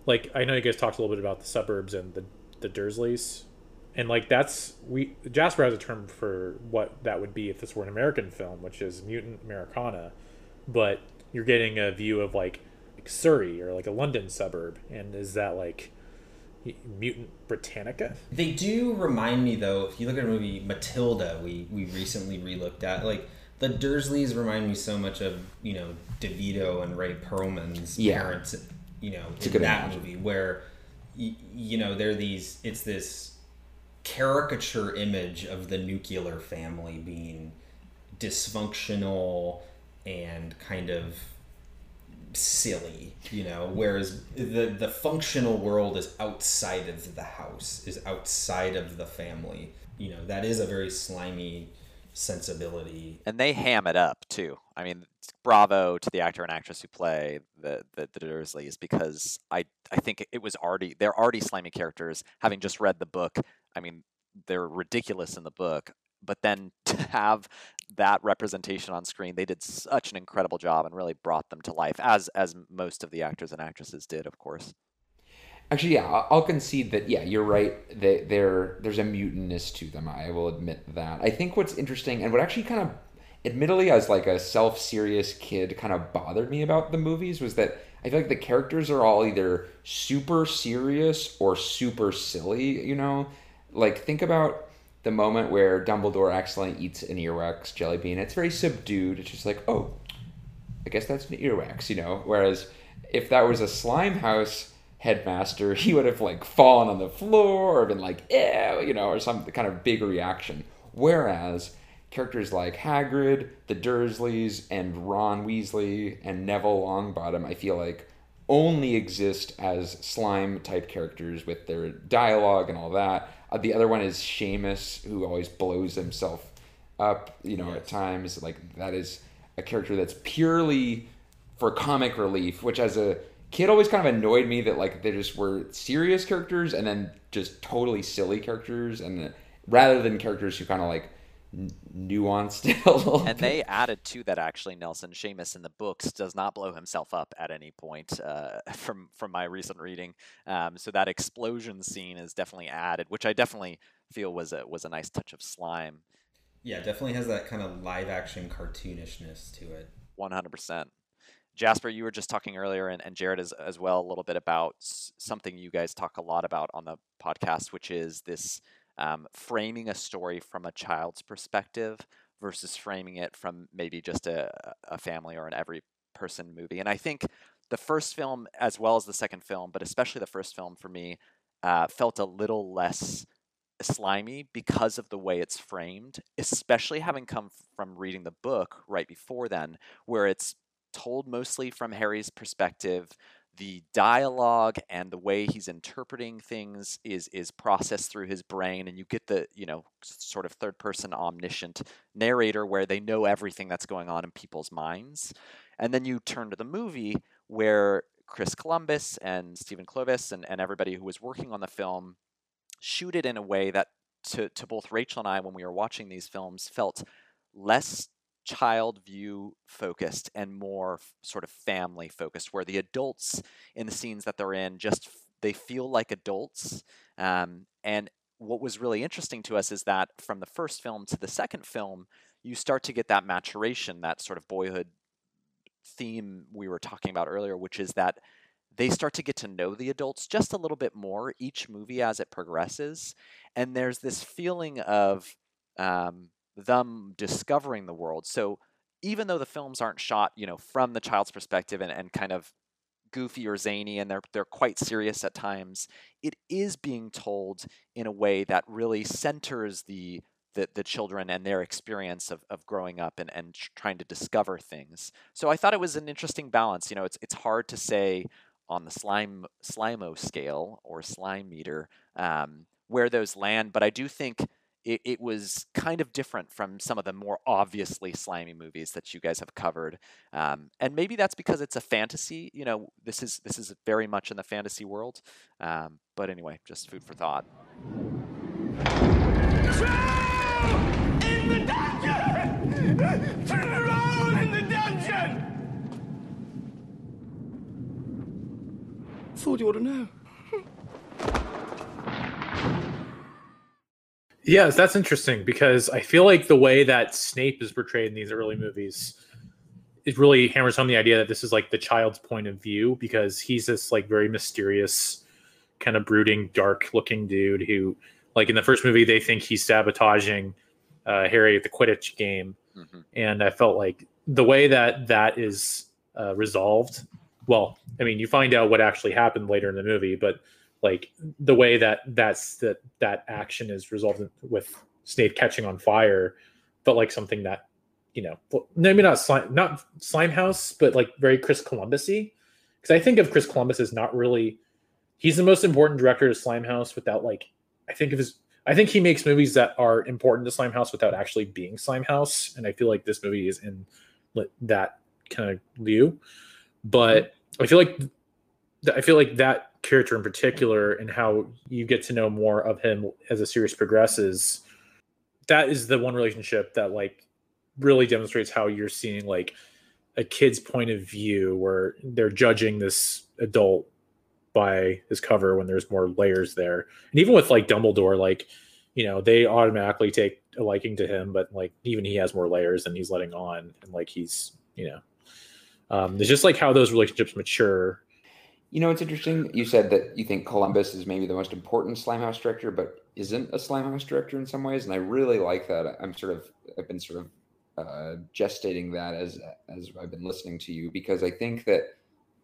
like I know you guys talked a little bit about the suburbs and the the Dursleys, and like that's we Jasper has a term for what that would be if this were an American film, which is mutant Americana, but you're getting a view of like, like Surrey or like a London suburb, and is that like mutant Britannica?
They do remind me though. If you look at a movie Matilda, we we recently relooked at like. The Dursleys remind me so much of you know DeVito and Rhea Perlman's
Yeah.
parents you know
It's a
in that
analogy.
movie where y- you know they're these it's this caricature image of the nuclear family being dysfunctional and kind of silly you know whereas the the functional world is outside of the house is outside of the family you know that is a very slimy sensibility
and they ham it up too. I mean, bravo to the actor and actress who play the the, the Dursleys because I I think it was already they're already slimy characters. Having just read the book, I mean, they're ridiculous in the book, but then <laughs> to have that representation on screen, they did such an incredible job and really brought them to life, as as most of the actors and actresses did, of course.
Actually, yeah, I'll concede that. Yeah, you're right. They, they're there's a mutinous to them. I will admit that. I think what's interesting and what actually kind of, admittedly, as like a self-serious kid, kind of bothered me about the movies was that I feel like the characters are all either super serious or super silly. You know, like think about the moment where Dumbledore accidentally eats an earwax jelly bean. It's very subdued. It's just like, oh, I guess that's an earwax, you know. Whereas if that was a slime house headmaster, <laughs> he would have like fallen on the floor or been like, ew, you know, or some kind of big reaction. Whereas characters like Hagrid, the Dursleys, and Ron Weasley and Neville Longbottom, I feel like only exist as slime type characters with their dialogue and all that. Uh, the other one is Seamus, who always blows himself up, you know, at times. Like that is a character that's purely for comic relief, which as a kid always kind of annoyed me that like they just were serious characters and then just totally silly characters, and uh, rather than characters who kind of like nuanced <laughs> a little.
And
bit.
they added to that actually, Nelson Seamus in the books does not blow himself up at any point uh, <laughs> from from my recent reading. Um, so that explosion scene is definitely added, which I definitely feel was a was a nice touch of slime.
yeah definitely has that kind of live action cartoonishness to it
One hundred percent. Jasper, you were just talking earlier, and, and Jared as, as well, a little bit about something you guys talk a lot about on the podcast, which is this um, framing a story from a child's perspective versus framing it from maybe just a, a family or an every person movie. And I think the first film, as well as the second film, but especially the first film for me, uh, felt a little less slimy because of the way it's framed, especially having come from reading the book right before then, where it's told mostly from Harry's perspective. The dialogue and the way he's interpreting things is is processed through his brain, and you get the you know sort of third person omniscient narrator where they know everything that's going on in people's minds. And then you turn to the movie where Chris Columbus and Stephen Kloves and, and everybody who was working on the film shoot it in a way that to, to both Rachel and I when we were watching these films felt less child view focused and more sort of family focused where the adults in the scenes that they're in just they feel like adults um, and what was really interesting to us is that from the first film to the second film you start to get that maturation, that sort of boyhood theme we were talking about earlier, which is that they start to get to know the adults just a little bit more each movie as it progresses. And there's this feeling of um, them discovering the world. So even though the films aren't shot, you know, from the child's perspective and, and kind of goofy or zany and they're they're quite serious at times, it is being told in a way that really centers the the, the children and their experience of, of growing up and, and trying to discover things. So I thought it was an interesting balance. You know, it's it's hard to say on the slime slimo scale or slime meter um, where those land, but I do think it, it was kind of different from some of the more obviously slimy movies that you guys have covered. Um, and maybe that's because it's a fantasy. You know, this is this is very much in the fantasy world. Um, but anyway, just food for thought.
In the dungeon! In the dungeon! Thought you ought to know.
Yes, that's interesting because I feel like the way that Snape is portrayed in these early movies it really hammers home the idea that this is like the child's point of view because he's this like very mysterious kind of brooding dark looking dude who like in the first movie they think he's sabotaging uh, harry at the quidditch game mm-hmm. and i felt like the way that that is uh, resolved well i mean you find out what actually happened later in the movie but like the way that that's that that action is resolved with snape catching on fire felt like something that you know, maybe not slime, not Slimehouse, but like very Chris Columbusy. Because I think of Chris Columbus as not really. He's the most important director to Slimehouse without like. I think of his. I think he makes movies that are important to Slimehouse without actually being Slimehouse, and I feel like this movie is in that kind of view. But I feel like I feel like that character in particular, and how you get to know more of him as the series progresses, that is the one relationship that like really demonstrates how you're seeing like a kid's point of view where they're judging this adult by his cover when there's more layers there. And even with like Dumbledore, like, you know, they automatically take a liking to him, but like even he has more layers than he's letting on. And like he's, you know, um, it's just like how those relationships mature.
You know, it's interesting. You said that you think Columbus is maybe the most important Slimehouse director, but isn't a Slimehouse director in some ways. And I really like that. I'm sort of, I've been sort of uh, gestating that as as I've been listening to you because I think that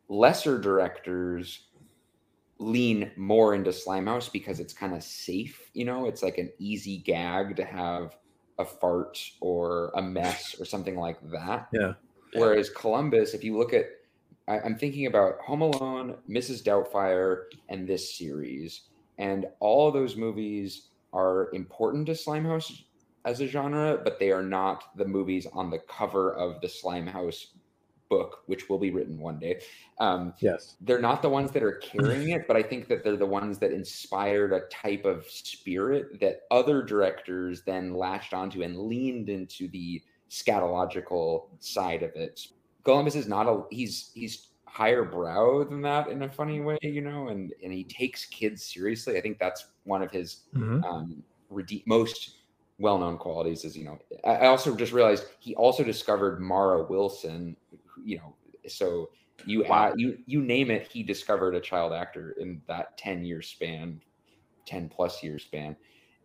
lesser directors lean more into Slimehouse because it's kind of safe. You know, it's like an easy gag to have a fart or a mess or something like that.
Yeah.
Whereas Columbus, if you look at, I, I'm thinking about Home Alone, Mrs. Doubtfire, and this series, and all those movies are important to Slimehouse as a genre, but they are not the movies on the cover of the Slimehouse book, which will be written one day. Um,
yes,
they're not the ones that are carrying it, but I think that they're the ones that inspired a type of spirit that other directors then latched onto and leaned into the scatological side of it. Columbus is not a he's he's higher brow than that in a funny way, you know, and and he takes kids seriously. I think that's one of his mm-hmm. um, rede- most well-known qualities is you know i also just realized he also discovered mara wilson you know so you wow. you you name it he discovered a child actor in that 10 year span 10 plus year span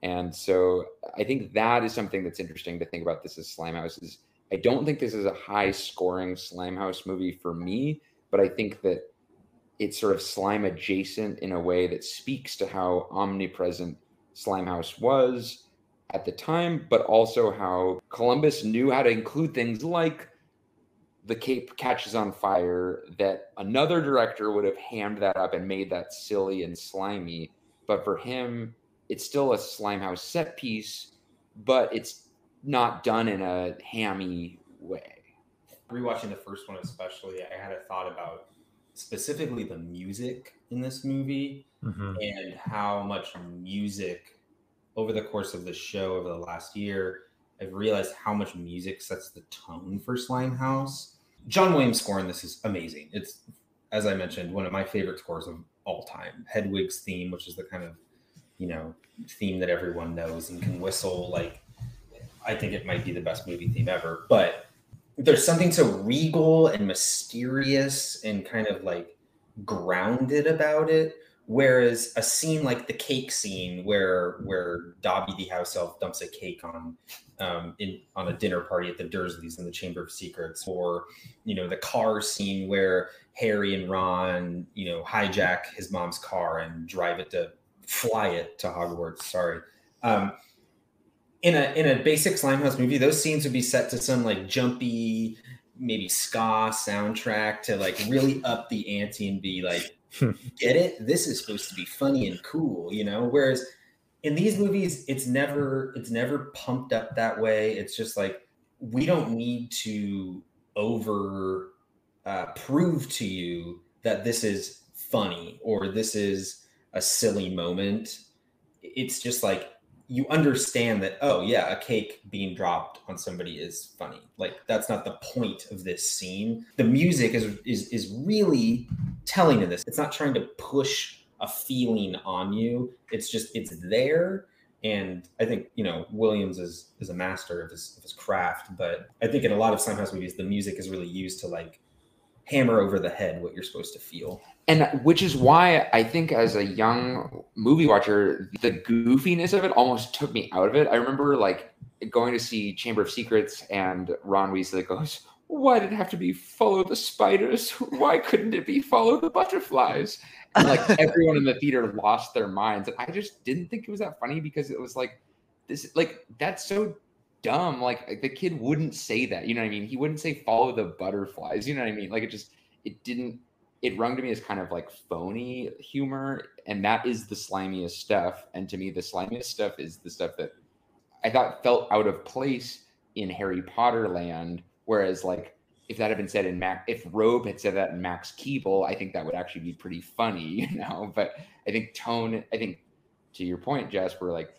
and so i think that is something that's interesting to think about this is slimehouse is i don't think this is a high scoring slimehouse movie for me but i think that it's sort of slime adjacent in a way that speaks to how omnipresent slimehouse was at the time, but also how Columbus knew how to include things like the Cape catches on fire that another director would have hammed that up and made that silly and slimy. But for him, it's still a Slimehouse set piece, but it's not done in a hammy way.
Rewatching the first one, especially, I had a thought about specifically the music in this movie mm-hmm. and how much music over the course of the show over the last year, I've realized how much music sets the tone for Slimehouse. John Williams' score in this is amazing. It's, as I mentioned, one of my favorite scores of all time. Hedwig's theme, which is the kind of, you know, theme that everyone knows and can whistle. Like, I think it might be the best movie theme ever. But there's something so regal and mysterious and kind of like grounded about it. Whereas a scene like the cake scene, where where Dobby the house elf dumps a cake on um, in on a dinner party at the Dursleys in the Chamber of Secrets, or you know the car scene where Harry and Ron, you know, hijack his mom's car and drive it to fly it to Hogwarts. Sorry. Um, in a in a basic Slimehouse movie, those scenes would be set to some like jumpy, maybe ska soundtrack to like really up the ante and be like, <laughs> get it? This is supposed to be funny and cool, you know? Whereas in these movies, it's never it's never pumped up that way. It's just like we don't need to over uh, prove to you that this is funny or this is a silly moment. It's just like you understand that oh yeah a cake being dropped on somebody is funny. Like that's not the point of this scene. The music is is is really telling in this. It's not trying to push a feeling on you. It's just it's there. And i think you know williams is is a master of his, of his craft but i think in a lot of Slimehouse movies the music is really used to like hammer over the head what you're supposed to feel
and which is why I think as a young movie watcher, the goofiness of it almost took me out of it. I remember like going to see Chamber of Secrets and Ron Weasley goes, "Why did it have to be follow the spiders? <laughs> Why couldn't it be follow the butterflies?" And like <laughs> everyone in the theater lost their minds, and I just didn't think it was that funny because it was like this, like that's so dumb. Like the kid wouldn't say that, you know what I mean? He wouldn't say follow the butterflies, you know what I mean? Like it just it didn't it rung to me as kind of like phony humor, and that is the slimiest stuff. And to me, the slimiest stuff is the stuff that I thought felt out of place in Harry Potter land. Whereas, like, if that had been said in Mac, if Robe had said that in Max Keeble, I think that would actually be pretty funny, <laughs> you know. But I think tone, I think to your point, Jasper, like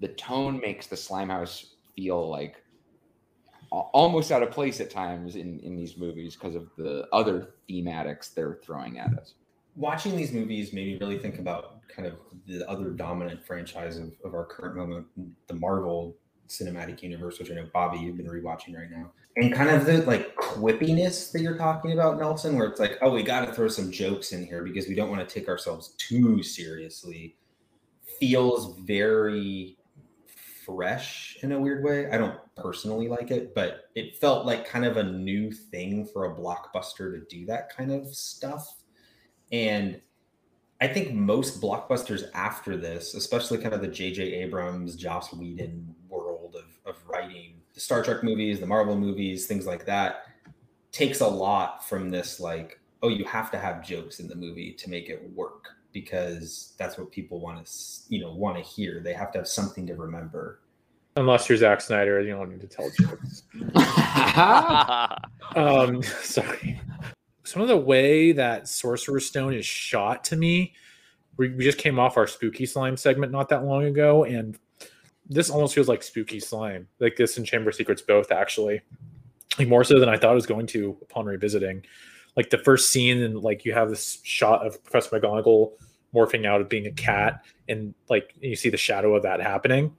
the tone makes the Slimehouse feel like almost out of place at times in in these movies because of the other thematics they're throwing at us.
Watching these movies made me really think about kind of the other dominant franchise of, of our current moment, the Marvel cinematic universe, which I know Bobby you've been rewatching right now, and kind of the like quippiness that you're talking about, Nelson, where it's like, oh, we got to throw some jokes in here because we don't want to take ourselves too seriously. Feels very fresh in a weird way. I don't personally like it, but it felt like kind of a new thing for a blockbuster to do that kind of stuff. And I think most blockbusters after this, especially kind of the J.J. Abrams, Joss Whedon world of, of writing, the Star Trek movies, the Marvel movies, things like that, takes a lot from this, like, oh, you have to have jokes in the movie to make it work because that's what people want to you know want to hear. They have to have something to remember.
Unless you're Zack Snyder, you don't need to tell jokes. <laughs> um, <laughs> sorry. Some of the way that Sorcerer's Stone is shot to me, we, we just came off our spooky slime segment not that long ago, and this almost feels like spooky slime, like this and Chamber Secrets both actually, like more so than I thought it was going to upon revisiting like the first scene and like you have this shot of Professor McGonagall morphing out of being a cat and like you see the shadow of that happening.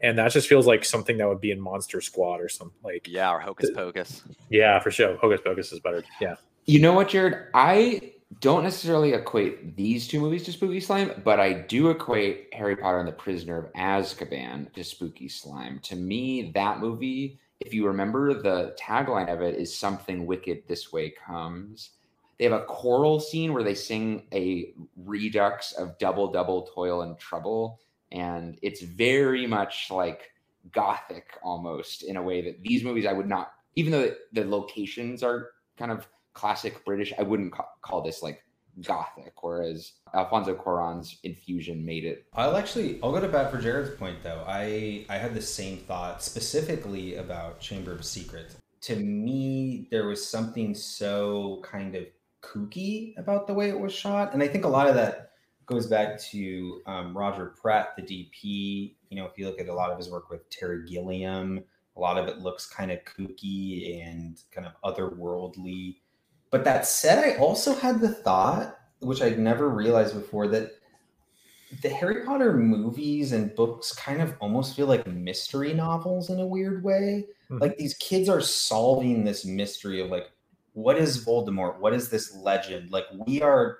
And that just feels like something that would be in monster squad or something like
yeah or hocus pocus.
Yeah for sure. Hocus pocus is better. Yeah.
You know what jared? I don't necessarily equate these two movies to spooky slime but i do equate harry potter and the prisoner of azkaban to spooky slime. To me that movie if you remember, the tagline of it is something wicked this way comes. They have a choral scene where they sing a redux of double, double, toil, and trouble. And it's very much like gothic almost in a way that these movies I would not, even though the locations are kind of classic British, I wouldn't call this like gothic, whereas Alfonso Cuarón's infusion made it.
I'll actually I'll go to bat for Jared's point though. I I had the same thought specifically about Chamber of Secrets. To me, there was something so kind of kooky about the way it was shot, and I think a lot of that goes back to um, Roger Pratt, the DP. You know, if you look at a lot of his work with Terry Gilliam, a lot of it looks kind of kooky and kind of otherworldly but that said, I also had the thought, which I'd never realized before, that the Harry Potter movies and books kind of almost feel like mystery novels in a weird way.
Mhm.
Like these kids are solving this mystery of like, what is Voldemort? What is this legend? Like we are,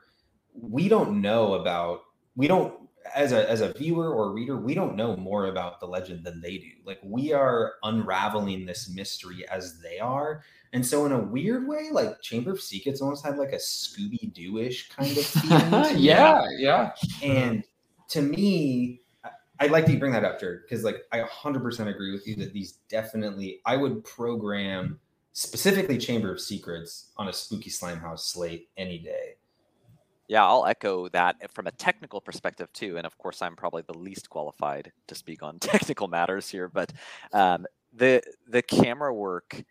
we don't know about, we don't as a as a viewer or reader, we don't know more about the legend than they do. Like we are unraveling this mystery as they are. And so in a weird way, like Chamber of Secrets almost had like a Scooby Doo-ish kind of <laughs> feeling. me.
yeah, yeah.
And to me, I'd like to bring that up, Jared, because like I 100% agree with you that these definitely I would program specifically Chamber of Secrets on a spooky slime house slate any day.
Yeah, I'll echo that from a technical perspective too. And of course, I'm probably the least qualified to speak on <laughs> technical matters here. But um, the the camera work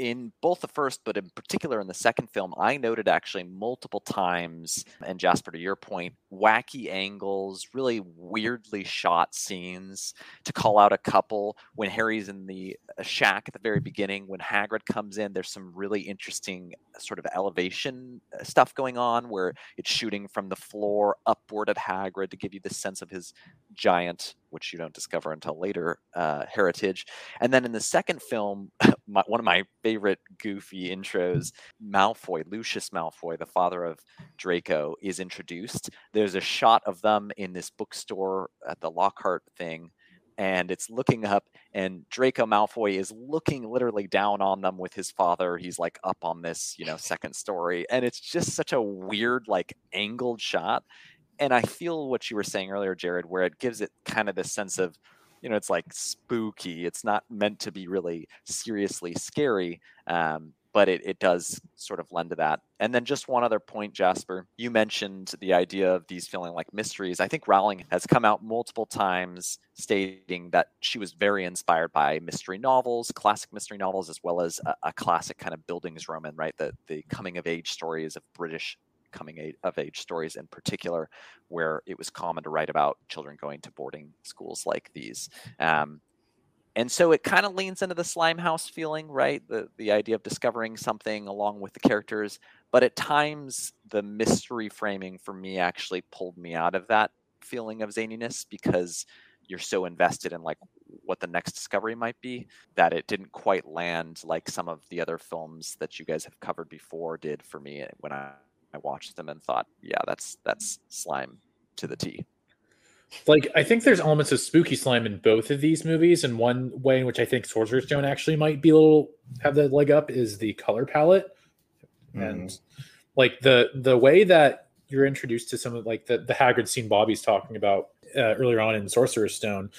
in both the first, but in particular in the second film, I noted actually multiple times. And Jasper, to your point, wacky angles, really weirdly shot scenes. To call out a couple, when Harry's in the uh, shack at the very beginning, when Hagrid comes in, there's some really interesting uh, sort of elevation uh, stuff going on where it's shooting from the floor upward at Hagrid to give you the sense of his giant, which you don't discover until later, uh, heritage. And then in the second film, <laughs> my, one of my favorite goofy intros, Malfoy, Lucius Malfoy, the father of Draco, is introduced. There's a shot of them in this bookstore at the Lockhart thing. And it's looking up, and Draco Malfoy is looking literally down on them with his father. He's like up on this, you know, second story. And it's just such a weird, like, angled shot and I feel what you were saying earlier, Jared, where it gives it kind of this sense of, you know, it's like spooky. It's not meant to be really seriously scary, um, but it, it does sort of lend to that. And then just one other point, Jasper, you mentioned the idea of these feeling like mysteries. I think Rowling has come out multiple times stating that she was very inspired by mystery novels, classic mystery novels, as well as a, a classic kind of Bildungsroman, right? The the coming of age stories of British coming of age stories in particular, where it was common to write about children going to boarding schools like these. Um, and so it kind of leans into the slime house feeling, right? The the idea of discovering something along with the characters, but at times the mystery framing for me actually pulled me out of that feeling of zaniness because you're so invested in like what the next discovery might be that it didn't quite land like some of the other films that you guys have covered before did for me when I I watched them and thought, yeah, that's that's slime to the T.
Like I think there's elements of spooky slime in both of these movies, and one way in which I think Sorcerer's Stone actually might be a little have the leg up is the color palette, and like the the way that you're introduced to some of like the the Hagrid scene Bobby's talking about uh, earlier on in Sorcerer's Stone.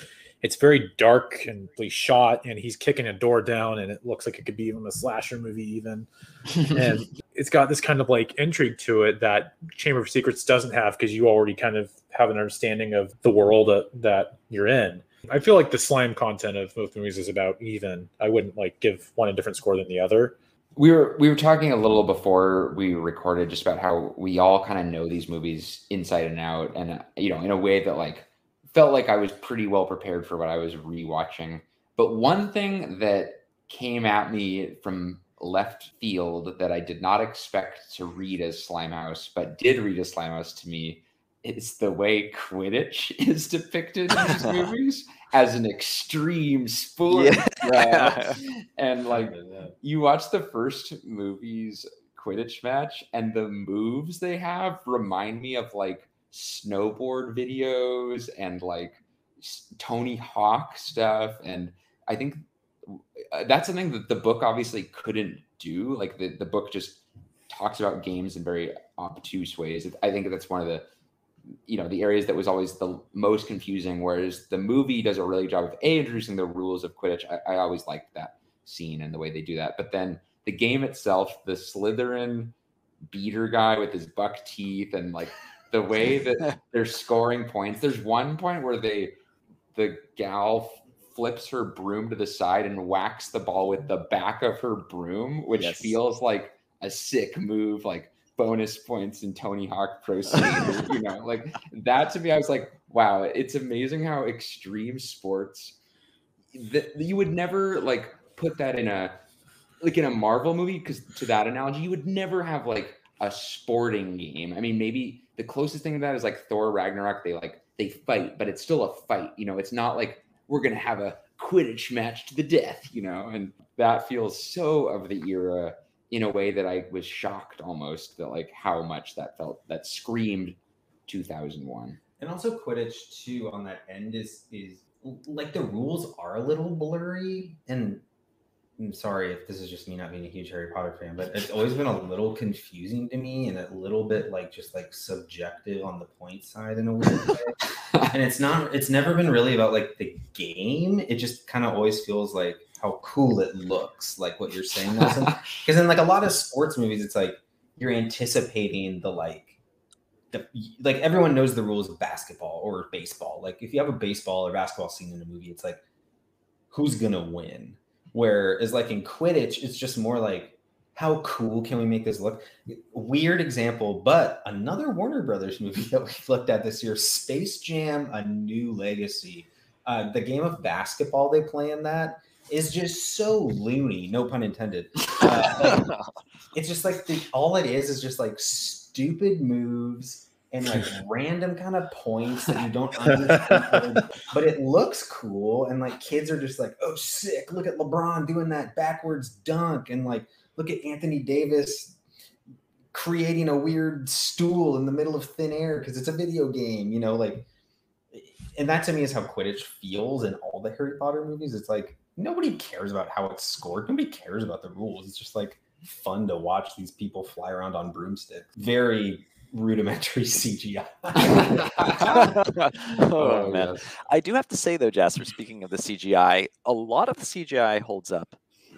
It's very dark and shot, and he's kicking a door down, and it looks like it could be even a slasher movie, even. <laughs> and it's got this kind of like intrigue to it that Chamber of Secrets doesn't have because you already kind of have an understanding of the world that, that you're in. I feel like the slime content of both movies is about even. I wouldn't like give one a different score than the other.
We were we were talking a little before we recorded just about how we all kind of know these movies inside and out, and uh, you know, in a way that like felt like I was pretty well prepared for what I was rewatching. But one thing that came at me from left field that I did not expect to read as Slimehouse, but did read as Slimehouse to me is the way Quidditch <laughs> is depicted in these <laughs> movies as an extreme sport.
Yeah. <laughs>
And like you watch the first movie's Quidditch match and the moves they have remind me of like snowboard videos and like Tony Hawk stuff and I think Uh, that's something that the book obviously couldn't do. Like the, the book just talks about games in very obtuse ways. I think that's one of the you know the areas that was always the most confusing whereas the movie does a really good job of a introducing the rules of quidditch. I, I always liked that scene and the way they do that. But then the game itself the slytherin beater guy with his buck teeth and like the way that <laughs> they're scoring points. There's one point where they the gal flips her broom to the side and whacks the ball with the back of her broom, which
Yes.
feels like a sick move, like bonus points in Tony Hawk Pro <laughs> Skater. you know, like that to me, I was like, wow, it's amazing how extreme sports that you would never like put that in a like in a Marvel movie because to that analogy, you would never have like a sporting game. I mean, maybe the closest thing to that is like Thor Ragnarok. They like they fight, but it's still a fight. You know, it's not like we're gonna have a Quidditch match to the death. You know, and that feels so of the era in a way that I was shocked almost that like how much that felt that screamed 2001.
And also Quidditch too on that end is is like the rules are a little blurry and I'm sorry if this is just me not being a huge Harry Potter fan, but it's always been a little confusing to me and a little bit like just like subjective on the point side in a weird way. <laughs> and it's not it's never been really about like the game. It just kind of always feels like how cool it looks, like what you're saying, Nelson. <laughs> Because in like a lot of sports movies, it's like you're anticipating the like the, like everyone knows the rules of basketball or baseball. Like if you have a baseball or basketball scene in a movie, it's like who's gonna win. Whereas like in Quidditch, it's just more like how cool can we make this look? Weird example, but another Warner Brothers movie <laughs> that we've looked at this year, Space Jam: A New Legacy. Uh, the game of basketball they play in that is just so loony, no pun intended. Uh, like, <laughs> it's just like the, all it is is just like stupid moves and like <laughs> random kind of points that you <laughs> don't understand, but it looks cool. And like kids are just like, oh, sick. Look at LeBron doing that backwards dunk. And like, look at Anthony Davis creating a weird stool in the middle of thin air because it's a video game, you know, like, and that to me is how Quidditch feels in all the Harry Potter movies. It's like nobody cares about how it's scored, nobody cares about the rules. It's just like, fun to watch these people fly around on broomsticks. Very rudimentary <laughs> CGI. <laughs>
oh, man. I do have to say though, Jasper, speaking of the CGI, a lot of the CGI holds up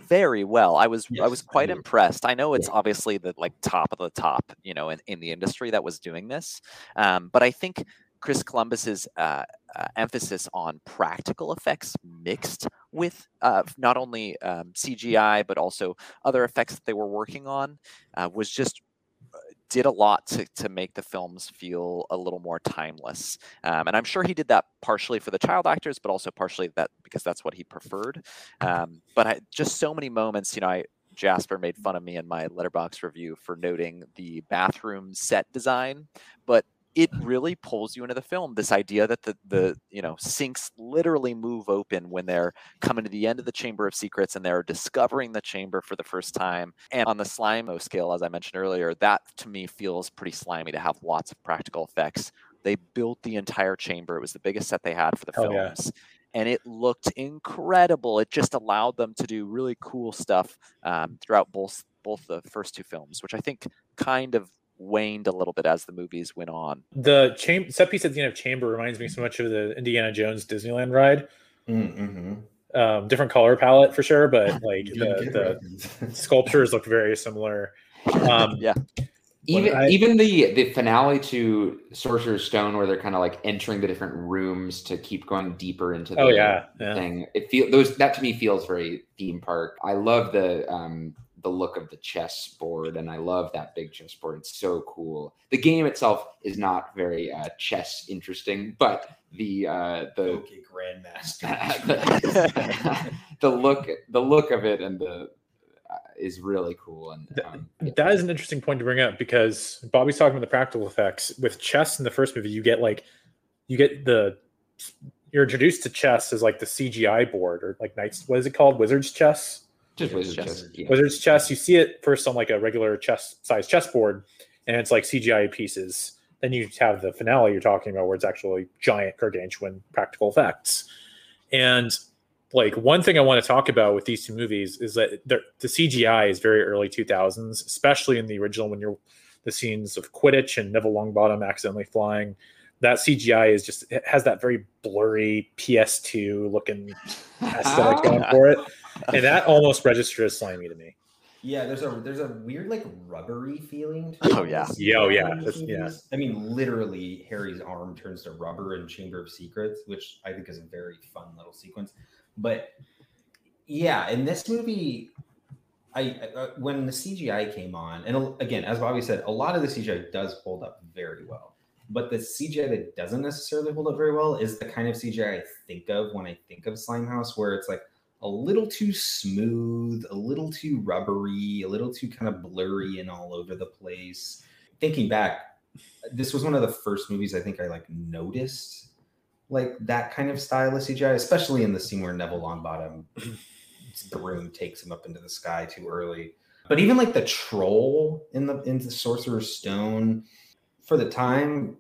very well. I was I was quite impressed. I know it's obviously the like top of the top, you know, in, in the industry that was doing this. Um, but I think Chris Columbus's uh, uh, emphasis on practical effects mixed with uh, not only um, CGI but also other effects that they were working on uh, was just did a lot to, to make the films feel a little more timeless. Um, and I'm sure he did that partially for the child actors, but also partially that because that's what he preferred. Um, but I, just so many moments, you know, I, Jasper made fun of me in my Letterboxd review for noting the bathroom set design, but it really pulls you into the film. This idea that the the you know sinks literally move open when they're coming to the end of the Chamber of Secrets and they're discovering the chamber for the first time. And on the slime scale, as I mentioned earlier, that to me feels pretty slimy to have lots of practical effects. They built the entire chamber. It was the biggest set they had for the
Oh,
films.
yeah.
And it looked incredible. It just allowed them to do really cool stuff um, throughout both both the first two films, which I think kind of waned a little bit as the movies went on.
The cham- set piece at the end of Chamber reminds me so much of the Indiana Jones Disneyland ride.
Mm-hmm.
Um, different color palette for sure, but <laughs> like the, the <laughs> sculptures look very similar. Um,
yeah.
Even
I-
even the the finale to Sorcerer's Stone, where they're kind of like entering the different rooms to keep going deeper into the
Oh, yeah, yeah.
thing. It feel those that to me feels very theme park. I love the um the look of the chess board, and I love that big chess board. It's so cool. The game itself is not very uh, chess interesting, but the uh, the
okay, Grandmaster.
the, <laughs> the look the look of it and the uh, is really cool and um,
That is an interesting point to bring up because Bobby's talking about the practical effects. With chess in the first movie, you get like you get the you're introduced to chess as like the CGI board or like knights. What is it called? Wizard's chess.
Just wizard chess. yeah.
Wizard's chess. You see it first on like a regular chess size chessboard, and it's like CGI pieces. Then you have the finale you're talking about, where it's actually giant, gargantuan practical effects. And like one thing I want to talk about with these two movies is that the the CGI is very early 2000s, especially in the original when you're the scenes of Quidditch and Neville Longbottom accidentally flying. That CGI is just it has that very blurry PS2 looking <laughs> aesthetic going for it, and that almost registered as slimy to me.
Yeah, there's a there's a weird like rubbery feeling. To
Oh, yeah.
in
Yeah, oh, yeah,
these
yeah.
I mean, literally, Harry's arm turns to rubber in Chamber of Secrets, which I think is a very fun little sequence. But yeah, in this movie, I uh, when the CGI came on, and again, as Bobby said, a lot of the CGI does hold up very well. But the CGI that doesn't necessarily hold up very well is the kind of CGI I think of when I think of Slimehouse, where it's like a little too smooth, a little too rubbery, a little too kind of blurry and all over the place. Thinking back, this was one of the first movies I think I like noticed like that kind of style of CGI, especially in the scene where Neville Longbottom the <clears throat> broom takes him up into the sky too early. But even like the troll in the in the Sorcerer's Stone, for the time,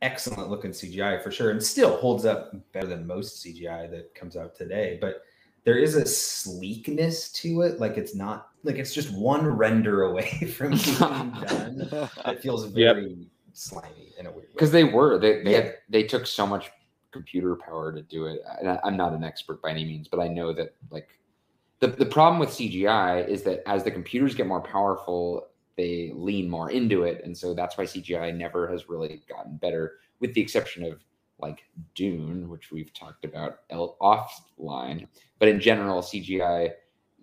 excellent looking CGI for sure, and still holds up better than most CGI that comes out today. But there is a sleekness to it, like it's not like it's just one render away <laughs> from <laughs> being done. It feels very slimy in a weird way.
because they were they they
Yeah.
had, they took so much computer power to do it. And I, I'm not an expert by any means, but I know that like the the problem with CGI is that as the computers get more powerful, they lean more into it, and so that's why CGI never has really gotten better, with the exception of like Dune, which we've talked about offline. But in general, CGI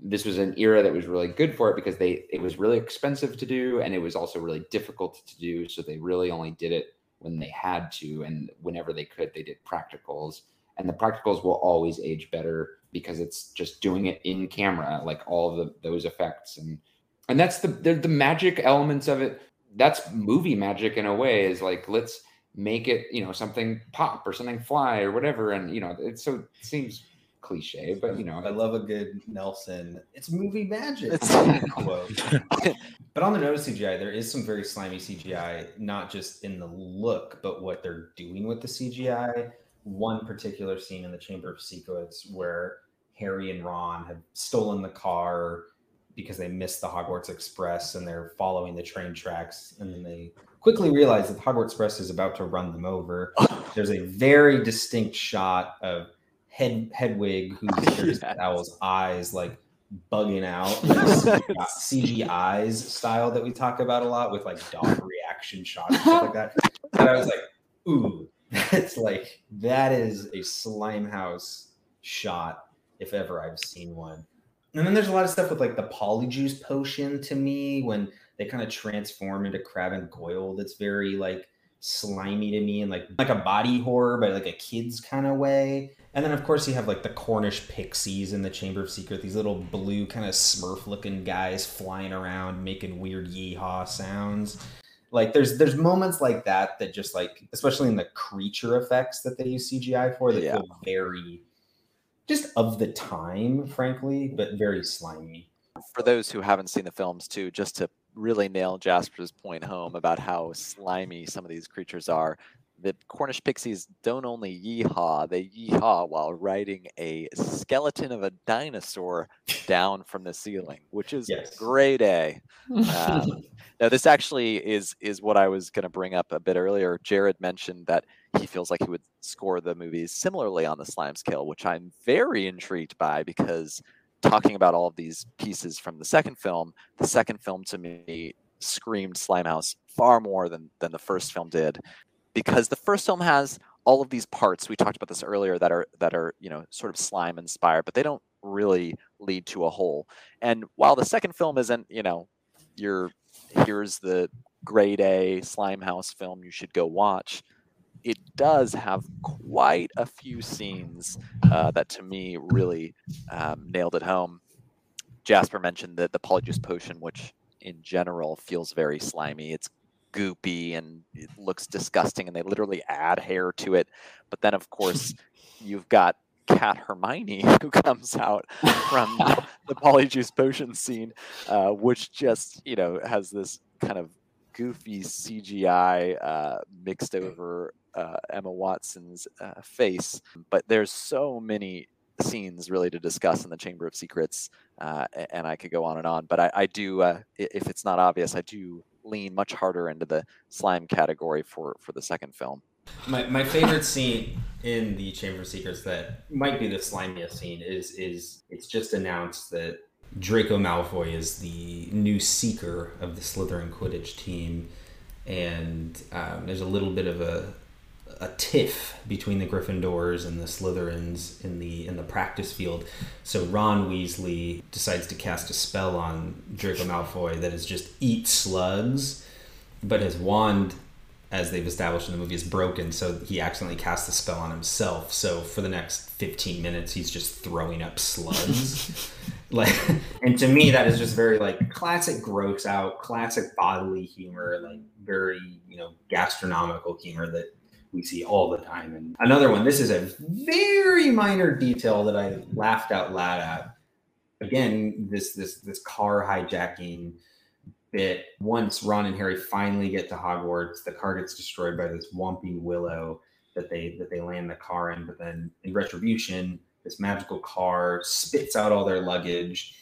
this was an era that was really good for it because they it was really expensive to do and it was also really difficult to do. So they really only did it when they had to and whenever they could they did practicals. And the practicals will always age better because it's just doing it in camera like all the those effects. And and that's the the, magic elements of it. That's movie magic in a way is like let's make it you know something pop or something fly or whatever and you know it's so it seems cliche but you know
I love a good Nelson. It's movie magic.
It's-
quote. <laughs> but on the note of CGI, there is some very slimy CGI, not just in the look, but what they're doing with the CGI. One particular scene in the Chamber of Secrets where Harry and Ron have stolen the car because they missed the Hogwarts Express and they're following the train tracks, and then they quickly realize that the Hogwarts Express is about to run them over. <laughs> There's a very distinct shot of head Hedwig who's <laughs> Harry Owl's eyes like bugging out like CGI CGI's style that we talk about a lot with like dog <laughs> reaction shots and stuff like that. And I was like, ooh, that's like that is a Slimehouse shot if ever I've seen one. And then there's a lot of stuff with like the polyjuice potion to me when they kind of transform into Crabbe and Goyle that's very like slimy to me and like like a body horror but like a kids kind of way. And then of course you have like the Cornish pixies in the Chamber of Secret, these little blue kind of smurf looking guys flying around making weird yeehaw sounds. Like there's there's moments like that that just like especially in the creature effects that they use CGI for that
Yeah.
feel very just of the time, frankly, but very slimy.
for those who haven't seen the films too, just to really nail Jasper's point home about how slimy some of these creatures are, the Cornish pixies don't only yeehaw, they yeehaw while riding a skeleton of a dinosaur down from the ceiling, which is
Yes.
grade A. Um, <laughs> now, this actually is is what I was going to bring up a bit earlier. Jared mentioned that he feels like he would score the movies similarly on the slime scale, which I'm very intrigued by because talking about all of these pieces from the second film, the second film to me screamed Slimehouse far more than than the first film did, because the first film has all of these parts we talked about this earlier that are that are you know sort of slime inspired, but they don't really lead to a whole. And while the second film isn't you know your here's the grade A Slimehouse film you should go watch. It does have quite a few scenes uh, that to me really um, nailed it home. Jasper mentioned that the polyjuice potion, which in general feels very slimy. It's goopy and it looks disgusting, and they literally add hair to it. But then, of course, you've got Cat Hermione <laughs> who comes out from <laughs> the polyjuice potion scene, uh, which just you know has this kind of goofy CGI uh, mixed over uh, Emma Watson's uh, face. But there's so many scenes really to discuss in the Chamber of Secrets, uh, and I could go on and on. But I, I do, uh, if it's not obvious, I do lean much harder into the slime category for for the second film.
My, my favorite scene in the Chamber of Secrets that might be the slimiest scene is is it's just announced that Draco Malfoy is the new seeker of the Slytherin Quidditch team, and um, there's a little bit of a a tiff between the Gryffindors and the Slytherins in the in the practice field. So Ron Weasley decides to cast a spell on Draco Malfoy that is just eat slugs, but his wand, as they've established in the movie, is broken. So he accidentally casts the spell on himself. So for the next fifteen minutes, he's just throwing up slugs. <laughs> like, <laughs> and to me, that is just very like classic gross out, classic bodily humor, like very you know gastronomical humor that we see all the time. And another one, this is a very minor detail that I laughed out loud at. Again, this this this car hijacking bit. Once Ron and Harry finally get to Hogwarts, the car gets destroyed by this Whomping Willow that they that they land the car in. But then in retribution, this magical car spits out all their luggage.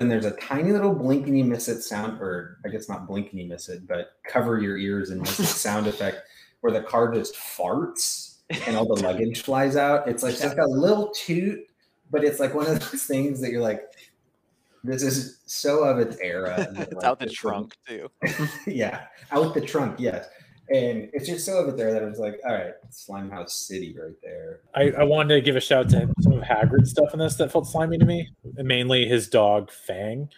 And there's a tiny little blinkety miss it sound, or I guess not blinkety miss it, but cover your ears and miss it <laughs> sound effect where the car just farts and all the <laughs> luggage flies out. It's like just a little toot, but it's like one of those things that you're like, this is so of its era. <laughs>
It's
like,
out the trunk too.
yeah, out the trunk, yes. And it's just so it there that I was like, all right, Slimehouse City right there.
I, I wanted to give a shout out to some of Hagrid's stuff in this that felt slimy to me. Mainly his dog Fang,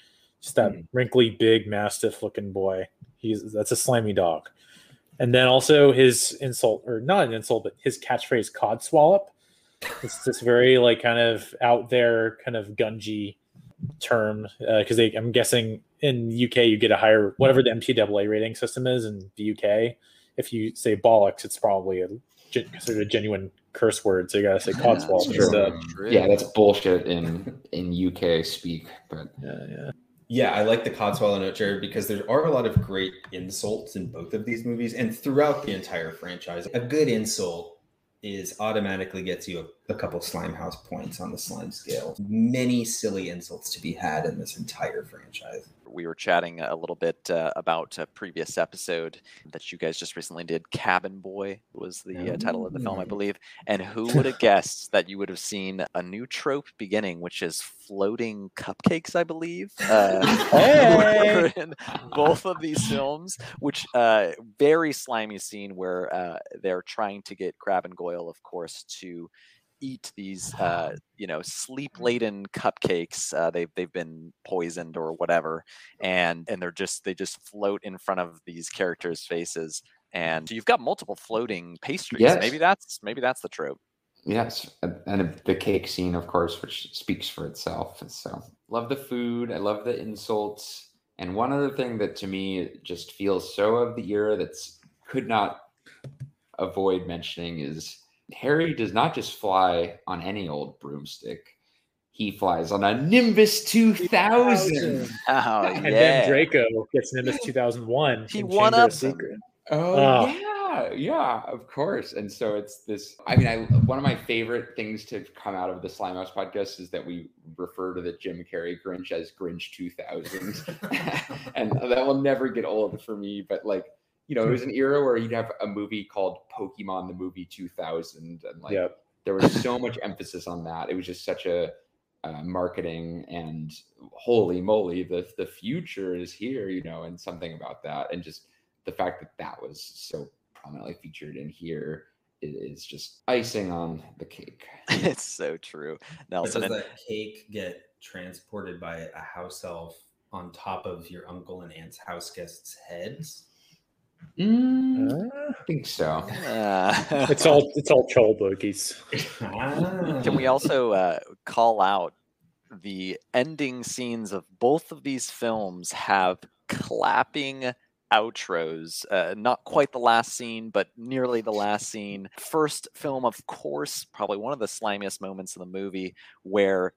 just that hmm. wrinkly, big mastiff looking boy. He's that's a slimy dog. And then also his insult, or not an insult, but his catchphrase "codswallop." It's this very like kind of out there, kind of gungy term uh, because they I'm guessing in UK you get a higher whatever the MPAA rating system is in the UK. If you say bollocks, it's probably a gen- considered a genuine curse word, so you gotta say codswallop
True.
instead.
Yeah, that's bullshit in in UK speak, but
yeah, yeah.
Yeah, I like the Codswallop note, Jared, because there are a lot of great insults in both of these movies and throughout the entire franchise. A good insult is automatically gets you a, a couple Slimehouse points on the slime scale. Many silly insults to be had in this entire franchise.
we were chatting a little bit uh, about a previous episode that you guys just recently did. Cabin Boy was the uh, title of the film, I believe. And who would have guessed that you would have seen a new trope beginning, which is floating cupcakes, I believe. Uh, <laughs>
Hey!
in both of these films, which uh, very slimy scene where uh, they're trying to get Crabbe and Goyle, of course, to eat these uh, you know sleep laden cupcakes uh, they've they've been poisoned or whatever and and they're just they just float in front of these characters faces and so you've got multiple floating pastries
Yes.
maybe that's maybe that's the trope
Yes, and- and the cake scene, of course, which speaks for itself. So love the food. I love the insults. And one other thing that to me just feels so of the era that's could not avoid mentioning is Harry does not just fly on any old broomstick. He flies on a Nimbus 2000. <laughs>
oh <laughs>
and then Draco gets Nimbus 2001.
He
in
one
Chamber of. Secret.
Oh
Ah.
yeah, yeah, of course. And so it's this. I mean, I one of my favorite things to come out of the Slimehouse podcast is that we refer to the Jim Carrey Grinch as Grinch 2000, <laughs> and that will never get old for me. But like, you know, it was an era where you'd have a movie called Pokemon the Movie 2000, and like
Yep.
there was so much emphasis on that. It was just such a uh, marketing and holy moly, the the future is here, you know, and something about that, and just the fact that that was so prominently featured in here i- is just icing on the cake. <laughs>
it's so true
But
nelson
does that cake get transported by a house elf on top of your uncle and aunt's house guests' heads?
Mm, I think so.
Uh,
It's all it's all troll bogies.
Can we also uh, call out the ending scenes of both of these films have clapping outros? Uh, not quite the last scene, but nearly the last scene. First film, of course, probably one of the slimiest moments in the movie where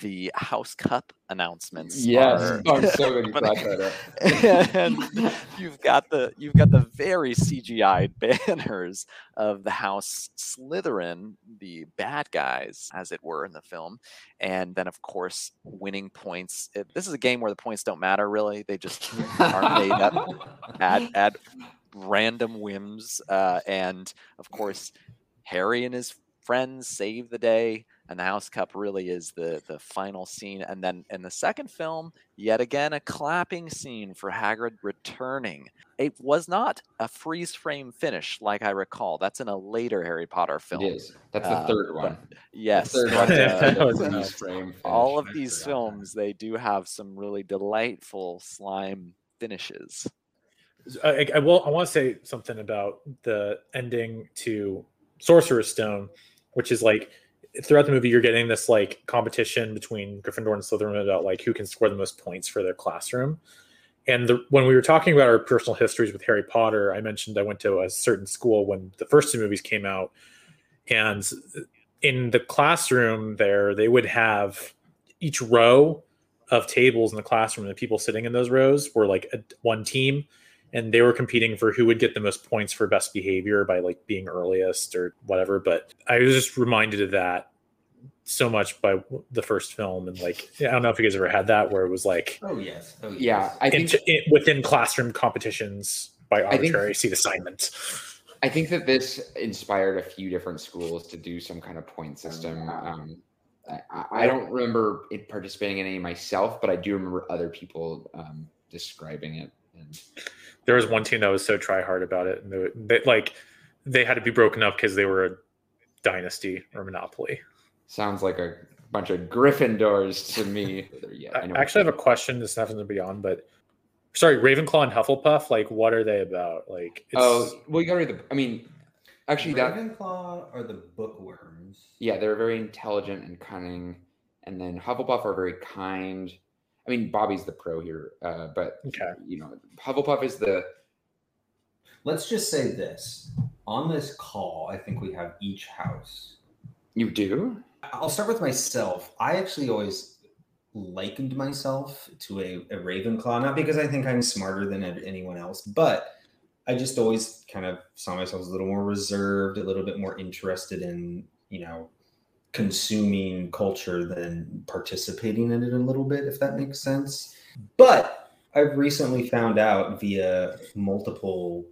the house cup announcements
Yes.
are
Oh, I'm so glad you <laughs> brought that up.
and you've got the you've got the very CGI <laughs> banners of the house Slytherin, the bad guys, as it were, in the film, and then of course winning points. It- this is a game where the points don't matter really; they just are made up <laughs> at at random whims, uh, and of course Harry and his friends save the day and the house cup really is the the final scene and then in the second film yet again a clapping scene for hagrid returning it was not a freeze frame finish like i recall that's in a later harry potter film
It is. That's the
Uh,
third one.
yes
third one.
uh, <laughs>
That was
freeze
nice.
frame
all of
finish.
these films they do have some really delightful slime finishes
I, I will. I want to say something about the ending to Sorcerer's Stone, which is like throughout the movie you're getting this like competition between Gryffindor and Slytherin about like who can score the most points for their classroom, And the, when we were talking about our personal histories with Harry Potter, I mentioned I went to a certain school when the first two movies came out, and in the classroom there, they would have each row of tables in the classroom, and the people sitting in those rows were like a, one team, and they were competing for who would get the most points for best behavior by like being earliest or whatever. But I was just reminded of that so much by the first film and like i don't know if you guys ever had that where it was like
oh yes oh, yes.
Yeah, I think
into- it- within classroom competitions by
I think-
arbitrary seat assignment
I think that this inspired a few different schools to do some kind of point system. Um, I, I- I don't remember it participating in any myself, but I do remember other people um, describing it. And
there was one team that was so try hard about it and they, they like they had to be broken up because they were a dynasty or monopoly
sounds like a bunch of Gryffindors to me. <laughs> yeah,
I
I
actually have a question this happens to be on but sorry ravenclaw and hufflepuff like what are they about like it's,
oh, well, you gotta read the. I mean, actually, that
Ravenclaw are the bookworms.
yeah, they're very intelligent and cunning, and then Hufflepuff are very kind. I mean, Bobby's the pro here, uh, but
okay.
you know, Hufflepuff is the
Let's just say this. On this call, I think we have each house.
you do.
I'll start with myself. I actually always likened myself to a, a Ravenclaw, not because I think I'm smarter than anyone else, but I just always kind of saw myself as a little more reserved, a little bit more interested in, you know, consuming culture than participating in it a little bit, if that makes sense. But I've recently found out via multiple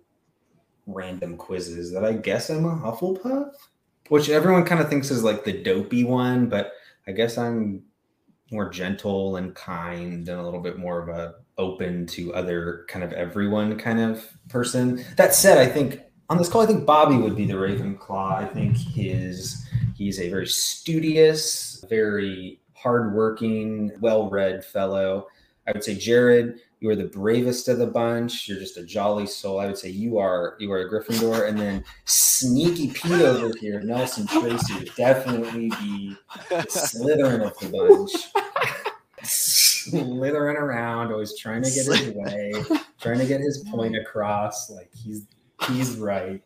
random quizzes that I guess I'm a Hufflepuff, which everyone kind of thinks is like the dopey one, but I guess I'm more gentle and kind and a little bit more of a open to other kind of everyone kind of person. That said, I think on this call, I think Bobby would be the Ravenclaw. I think his he's a very studious, very hardworking, well-read fellow. I would say Jared, you are the bravest of the bunch. You're just a jolly soul. I would say you are you are a Gryffindor, and then sneaky Pete over here, Nelson Tracy, would definitely be the Slytherin of the bunch. Slithering around, always trying to get his way, trying to get his point across. Like he's he's right.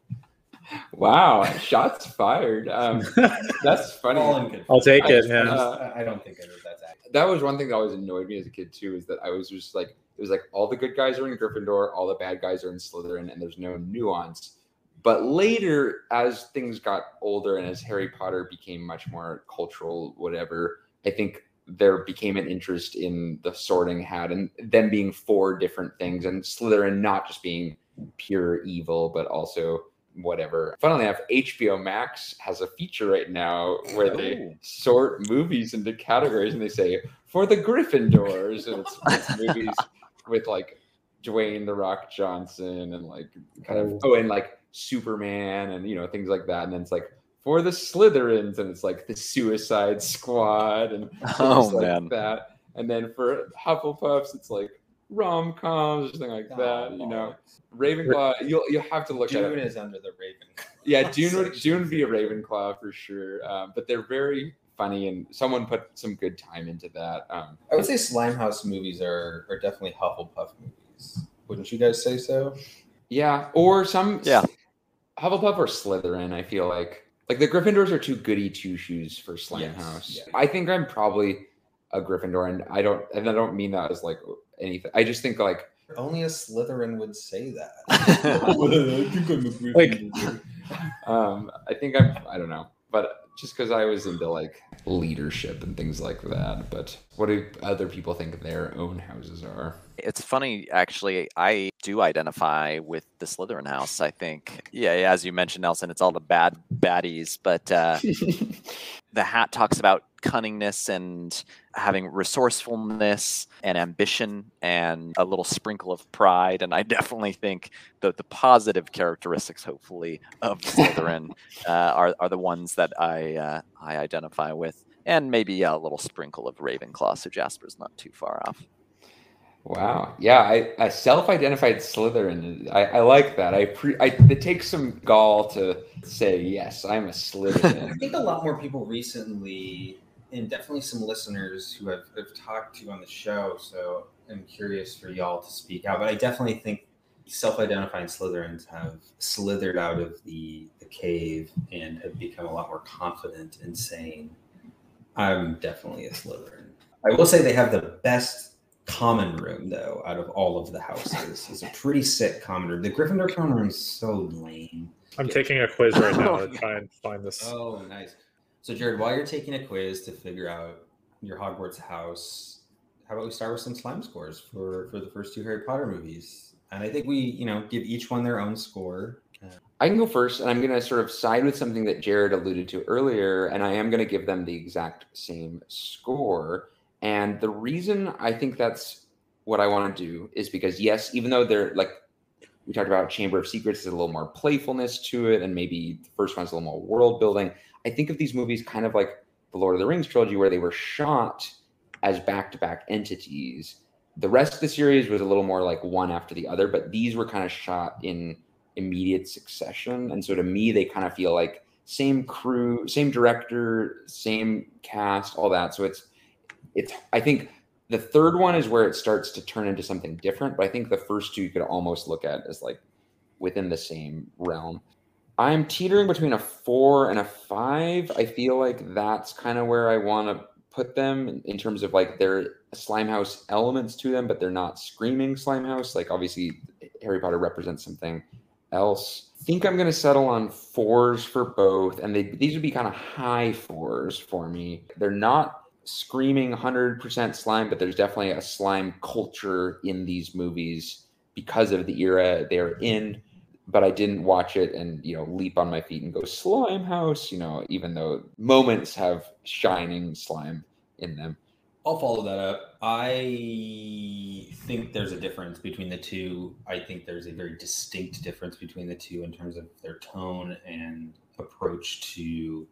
Wow, shots fired. Um, <laughs> that's funny.
All in good
I'll take
I-
it, man.
uh,
I don't think I that's accurate.
that was one thing that always annoyed me as a kid too, is that I was just like, it was like all the good guys are in Gryffindor, all the bad guys are in Slytherin, and there's no nuance. But later, as things got older and as Harry Potter became much more cultural, whatever, I think there became an interest in the sorting hat and them being four different things, and Slytherin not just being pure evil, but also whatever. Funnily enough, HBO Max has a feature right now where they
Oh.
sort movies into categories and they say for the Gryffindors, and it's, it's <laughs> movies with like Dwayne the Rock Johnson and like kind of oh. oh and like Superman and you know things like that, and then it's like for the Slytherins and it's like the Suicide Squad and <laughs>
Oh,
like
man.
that, and then for Hufflepuffs it's like rom coms or something like that, you know. Ravenclaw, you'll you'll have to look at it.
Dune is under the Raven. <laughs>
Yeah, Dune would Dune would be a Ravenclaw for sure. Um, but they're very funny, and someone put some good time into that. Um,
I would say Slimehouse movies are are definitely Hufflepuff movies. Wouldn't you guys say so?
yeah, or some
Yeah.
Hufflepuff or Slytherin. I feel like like the Gryffindors are too goody two shoes for Slimehouse.
yeah.
I think I'm probably a Gryffindor, and I don't and I don't mean that as like anything. I just think like
Only a Slytherin would say that. I think I'm
Like-
um, I think I'm I don't know, but just because I was into like leadership and things like that. But what do other people think their own houses are?
It's funny, actually. I do identify with the Slytherin house. I think, yeah, yeah, as you mentioned, Nelson, it's all the bad baddies, but uh, <laughs> the hat talks about cunningness and having resourcefulness and ambition and a little sprinkle of pride. And I definitely think that the positive characteristics, hopefully, of Slytherin <laughs> uh, are are the ones that I uh, I identify with, and maybe a little sprinkle of Ravenclaw. So Jasper's not too far off.
Wow. Yeah, I, I self-identified Slytherin. I, I like that. I, pre, I it takes some gall to say yes, I'm a <laughs> Slytherin.
I think a lot more people recently and definitely some listeners who I've, I've talked to on the show. So I'm curious for y'all to speak out. But I definitely think self-identifying Slytherins have slithered out of the, the cave and have become a lot more confident in saying, "I'm definitely a Slytherin." I will say they have the best common room though out of all of the houses. It's a pretty sick common room. The Gryffindor common room is so lame.
I'm taking a quiz right now to <laughs> try and find this.
Oh, nice. So, Jared, while you're taking a quiz to figure out your Hogwarts house, how about we start with some slime scores for for the first two Harry Potter movies? And I think we, you know, give each one their own score.
I can go first, and I'm going to sort of side with something that Jared alluded to earlier, and I am going to give them the exact same score. And the reason I think that's what I want to do is because, yes, even though they're like we talked about Chamber of Secrets, there's a little more playfulness to it, and maybe the first one's a little more world building. I think of these movies kind of like the Lord of the Rings trilogy, where they were shot as back to back entities. The rest of the series was a little more like one after the other, but these were kind of shot in immediate succession. And so to me, they kind of feel like same crew, same director, same cast, all that. So it's, it's, I think the third one is where it starts to turn into something different, but I think the first two you could almost look at as like within the same realm. I'm teetering between a four and a five. I feel like that's kind of where I want to put them in terms of like their Slimehouse elements to them, but they're not screaming Slimehouse. Like obviously, Harry Potter represents something else. I think I'm going to settle on fours for both, and they, these would be kind of high fours for me. They're not screaming 100% slime, but there's definitely a slime culture in these movies because of the era they're in. But I didn't watch it and you know leap on my feet and go slime house, you know, even though moments have shining slime in them.
I'll follow that up. I think there's a difference between the two. I think there's a very distinct difference between the two in terms of their tone and approach to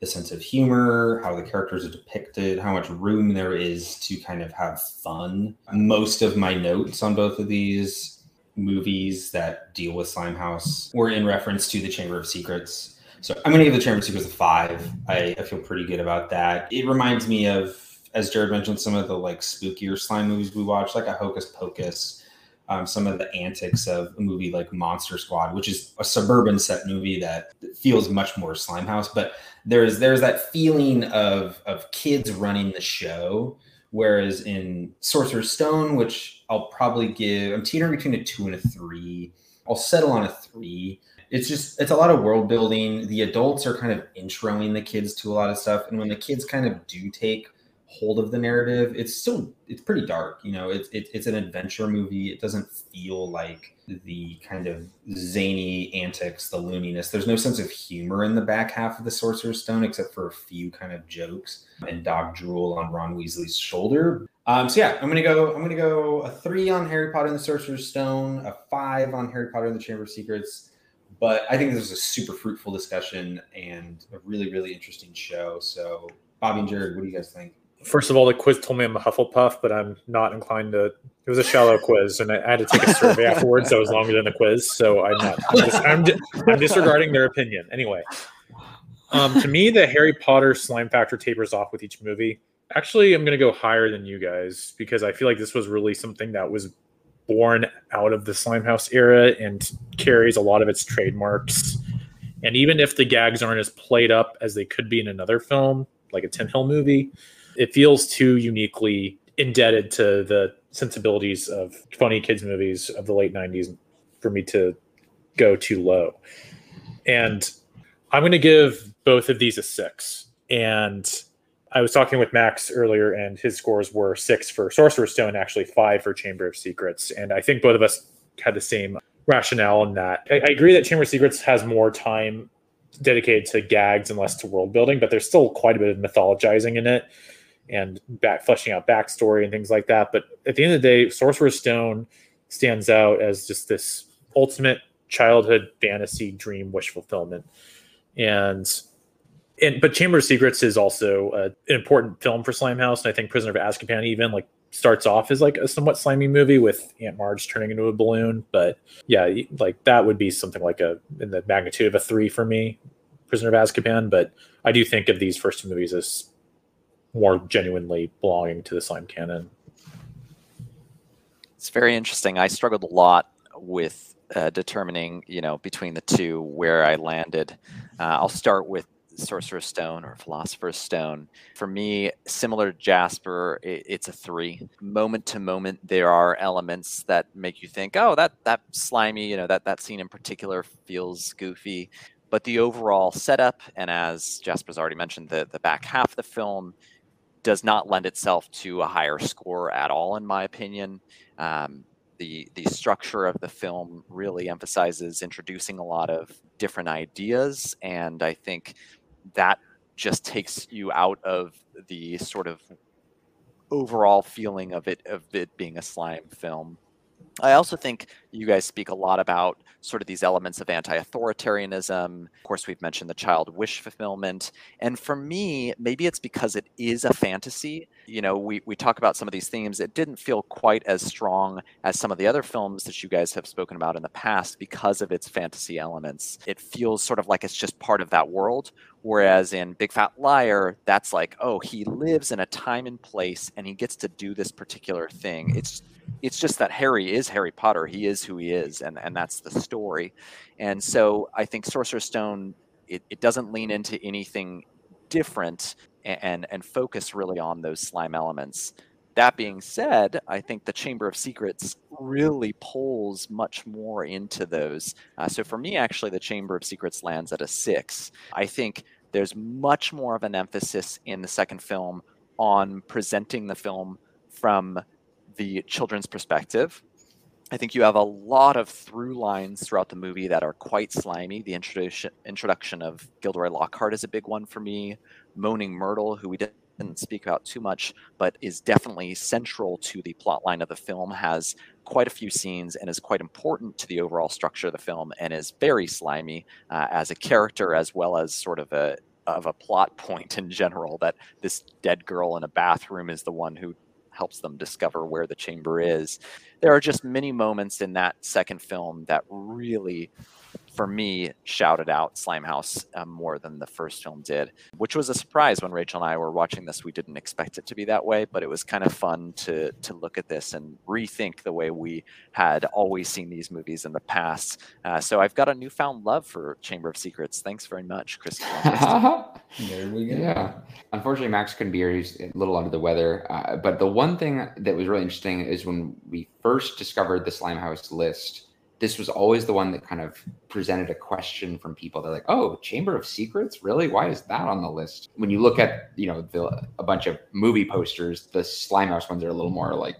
the sense of humor, how the characters are depicted, how much room there is to kind of have fun. Most of my notes on both of these movies that deal with Slimehouse were in reference to the Chamber of Secrets. So I'm going to give the Chamber of Secrets a five. I, I feel pretty good about that. It reminds me of, as Jared mentioned, some of the like spookier slime movies we watched, like a Hocus Pocus. Um, some of the antics of a movie like Monster Squad, which is a suburban set movie that feels much more Slimehouse, but there's there's that feeling of of kids running the show whereas in sorcerer's stone which i'll probably give i'm teetering between a two and a three. I'll settle on a three. It's just it's a lot of world building. The adults are kind of introing the kids to a lot of stuff. And when the kids kind of do take hold of the narrative. It's still it's pretty dark you know it's it, it's an adventure movie. It doesn't feel like the kind of zany antics the looniness there's no sense of humor in the back half of the sorcerer's stone except for a few kind of jokes and dog drool on ron weasley's shoulder. Um, so yeah i'm gonna go i'm gonna go a three on harry potter and the sorcerer's stone a five on harry potter and the chamber of secrets. But i think this was a super fruitful discussion and a really really interesting show. So bobby and jared what do you guys think
First of all, the quiz told me I'm a Hufflepuff, but I'm not inclined to. It was a shallow quiz, and I had to take a survey <laughs> afterwards that was longer than the quiz. So I'm not. I'm, just, I'm, I'm disregarding their opinion. Anyway, um, to me, the Harry Potter slime factor tapers off with each movie. Actually, I'm going to go higher than you guys because I feel like this was really something that was born out of the Slimehouse era and carries a lot of its trademarks. And even if the gags aren't as played up as they could be in another film, like a Tim Hill movie, it feels too uniquely indebted to the sensibilities of funny kids movies of the late 90s for me to go too low. And I'm going to give both of these a six. And I was talking with Max earlier, and his scores were six for Sorcerer's Stone, actually five for Chamber of Secrets. And I think both of us had the same rationale in that. I, I agree that Chamber of Secrets has more time dedicated to gags and less to world building, but there's still quite a bit of mythologizing in it and back fleshing out backstory and things like that. But at the end of the day, Sorcerer's Stone stands out as just this ultimate childhood fantasy dream wish fulfillment. And and but Chamber of Secrets is also a, an important film for Slimehouse, and I think Prisoner of Azkaban even like starts off as like a somewhat slimy movie with Aunt Marge turning into a balloon. But yeah, like that would be something like a in the magnitude of a three for me, Prisoner of Azkaban. But I do think of these first two movies as more genuinely belonging to the slime canon.
It's very interesting. I struggled a lot with uh, determining, you know, between the two where I landed. Uh, I'll start with Sorcerer's Stone or Philosopher's Stone. For me, similar to Jasper, it, it's a three. Moment to moment, there are elements that make you think, "Oh, that that slimy," you know, that that scene in particular feels goofy. But the overall setup, and as Jasper's already mentioned, the the back half of the film does not lend itself to a higher score at all, in my opinion. Um, the the structure of the film really emphasizes introducing a lot of different ideas, and I think that just takes you out of the sort of overall feeling of it of it being a slime film. I also think you guys speak a lot about sort of these elements of anti-authoritarianism. Of course, we've mentioned the child wish fulfillment. And for me, maybe it's because it is a fantasy. You know, we, we talk about some of these themes. It didn't feel quite as strong as some of the other films that you guys have spoken about in the past because of its fantasy elements. It feels sort of like it's just part of that world. Whereas in Big Fat Liar, that's like, oh, he lives in a time and place and he gets to do this particular thing. It's it's just that Harry is Harry Potter. He is who he is, and, and that's the story. And so I think Sorcerer's Stone, it, it doesn't lean into anything different and, and, and focus really on those slime elements. That being said, I think the Chamber of Secrets really pulls much more into those. Uh, so for me, actually, the Chamber of Secrets lands at a six. I think there's much more of an emphasis in the second film on presenting the film from the children's perspective. I think you have a lot of through lines throughout the movie that are quite slimy. The introduction introduction of Gilderoy Lockhart is a big one for me. Moaning Myrtle, who we didn't speak about too much, but is definitely central to the plot line of the film, has quite a few scenes and is quite important to the overall structure of the film and is very slimy uh, as a character as well as sort of a of a plot <laughs> point in general that this dead girl in a bathroom is the one who helps them discover where the chamber is. There are just many moments in that second film that really for me, shouted out Slimehouse um, more than the first film did, which was a surprise when Rachel and I were watching this. We didn't expect it to be that way, but it was kind of fun to to look at this and rethink the way we had always seen these movies in the past. Uh, so I've got a newfound love for Chamber of Secrets. Thanks very much, Chris. <laughs>
there we go.
Yeah. Unfortunately, Max couldn't be here. He's a little under the weather. Uh, but the one thing that was really interesting is when we first discovered the Slimehouse list this was always the one that kind of presented a question from people. They're like, "Oh, Chamber of Secrets, really? Why is that on the list?" When you look at you know the, a bunch of movie posters, the Slimehouse ones are a little more like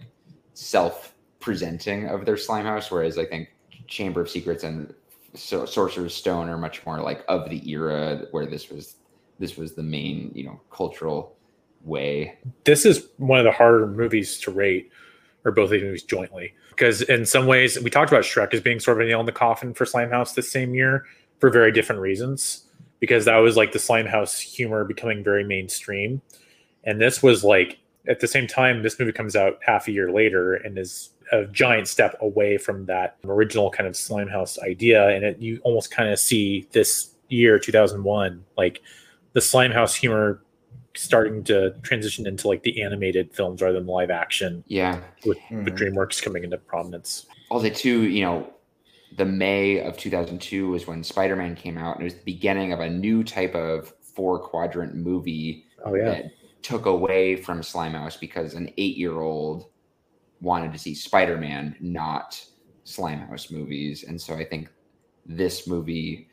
self-presenting of their Slimehouse, whereas I think Chamber of Secrets and so- Sorcerer's Stone are much more like of the era where this was this was the main you know cultural way.
This is one of the harder movies to rate, or both of these movies jointly. Because in some ways we talked about Shrek as being sort of a nail in the coffin for Slimehouse this same year for very different reasons. Because that was like the Slimehouse humor becoming very mainstream, and this was like at the same time this movie comes out half a year later and is a giant step away from that original kind of Slimehouse idea, and it, you almost kind of see this year 2001 like the Slimehouse humor starting to transition into like the animated films rather than live action.
Yeah,
with, mm-hmm. with DreamWorks coming into prominence.
Although, too, you know, the May of 2002 was when Spider Man came out, and it was the beginning of a new type of four quadrant movie.
Oh yeah.
That took away from Slimehouse because an eight year old wanted to see Spider Man, not Slimehouse movies, and so I think this movie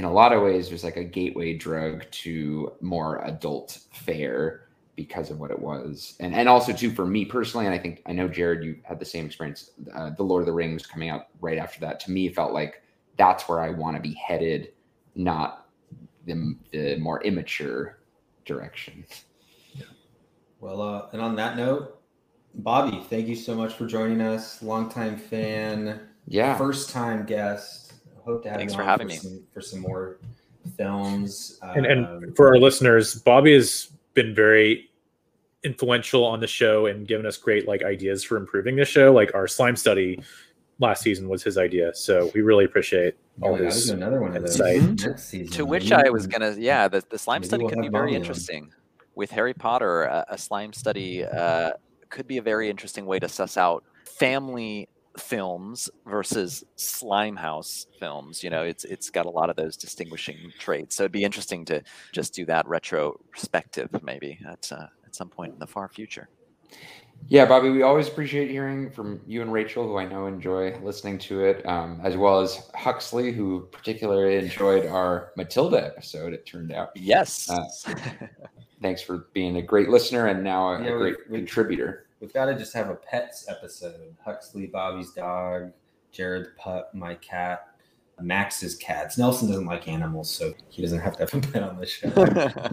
in a lot of ways it was like a gateway drug to more adult fare because of what it was. And and also too for me personally and i think i know jared you had the same experience uh, the lord of the rings coming out right after that to me felt like that's where i want to be headed not the, the more immature direction.
Yeah. well uh, and on that note bobby thank you so much for joining us. Longtime fan.
Yeah.
First time guest hope to have
Thanks
you
for
on
having
for
me.
Some, for some more films.
And,
Um,
and for our listeners, Bobby has been very influential on the show and given us great like ideas for improving the show. Like our slime study last season was his idea, so we really appreciate all
Oh, we
his
do another one of those
insight.
next season.
To which I was gonna, yeah, the, the slime
maybe
study
we'll
could be
have
very
Bobby on.
interesting. with Harry Potter, a, a slime study uh, could be a very interesting way to suss out family films versus Slimehouse films. You know, it's it's got a lot of those distinguishing traits. So it'd be interesting to just do that retrospective, maybe at uh, at some point in the far future.
Yeah, Bobby, we always appreciate hearing from you and Rachel, who I know enjoy listening to it, um, as well as Huxley, who particularly enjoyed our Matilda episode, it turned out.
Yes.
Uh, <laughs> thanks for being a great listener and now a,
Yeah,
a great
we-
contributor.
We've got to just have a pets episode. Huxley, Bobby's dog, Jared the pup, my cat, Max's cats. Nelson doesn't like animals, so he doesn't have to have a pet on the show. <laughs>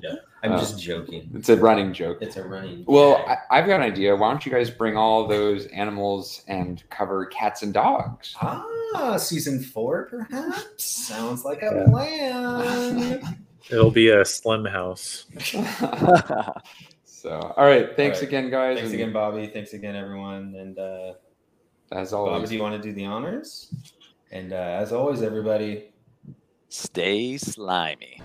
yeah, I'm
Uh,
just joking.
It's a running joke.
It's a running.
Well, I, I've got an idea. Why don't you guys bring all those animals and cover cats and dogs?
Ah, season four, perhaps. Sounds like a
Yeah.
plan.
It'll be a slim house. <laughs> <laughs>
So, all right. Thanks
All right.
again, guys.
Thanks
and
again, Bobby. Thanks again, everyone. And uh,
As
Bobby,
always,
do you want to do the honors? And uh, as always, everybody,
Stay slimy.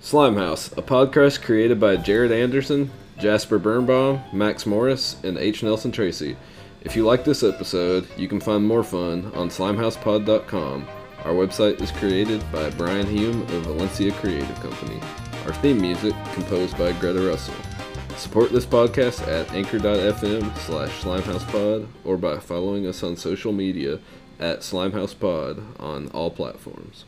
Slimehouse, a podcast created by Jared Anderson, Jasper Birnbaum, Max Morris, and H. Nelson Tracy. If you like this episode, you can find more fun on slimehousepod.com. Our website is created by Brian Hume of Valencia Creative Company. Our theme music composed by Greta Russell. Support this podcast at anchor.fm slash slimehousepod or by following us on social media at slimehousepod on all platforms.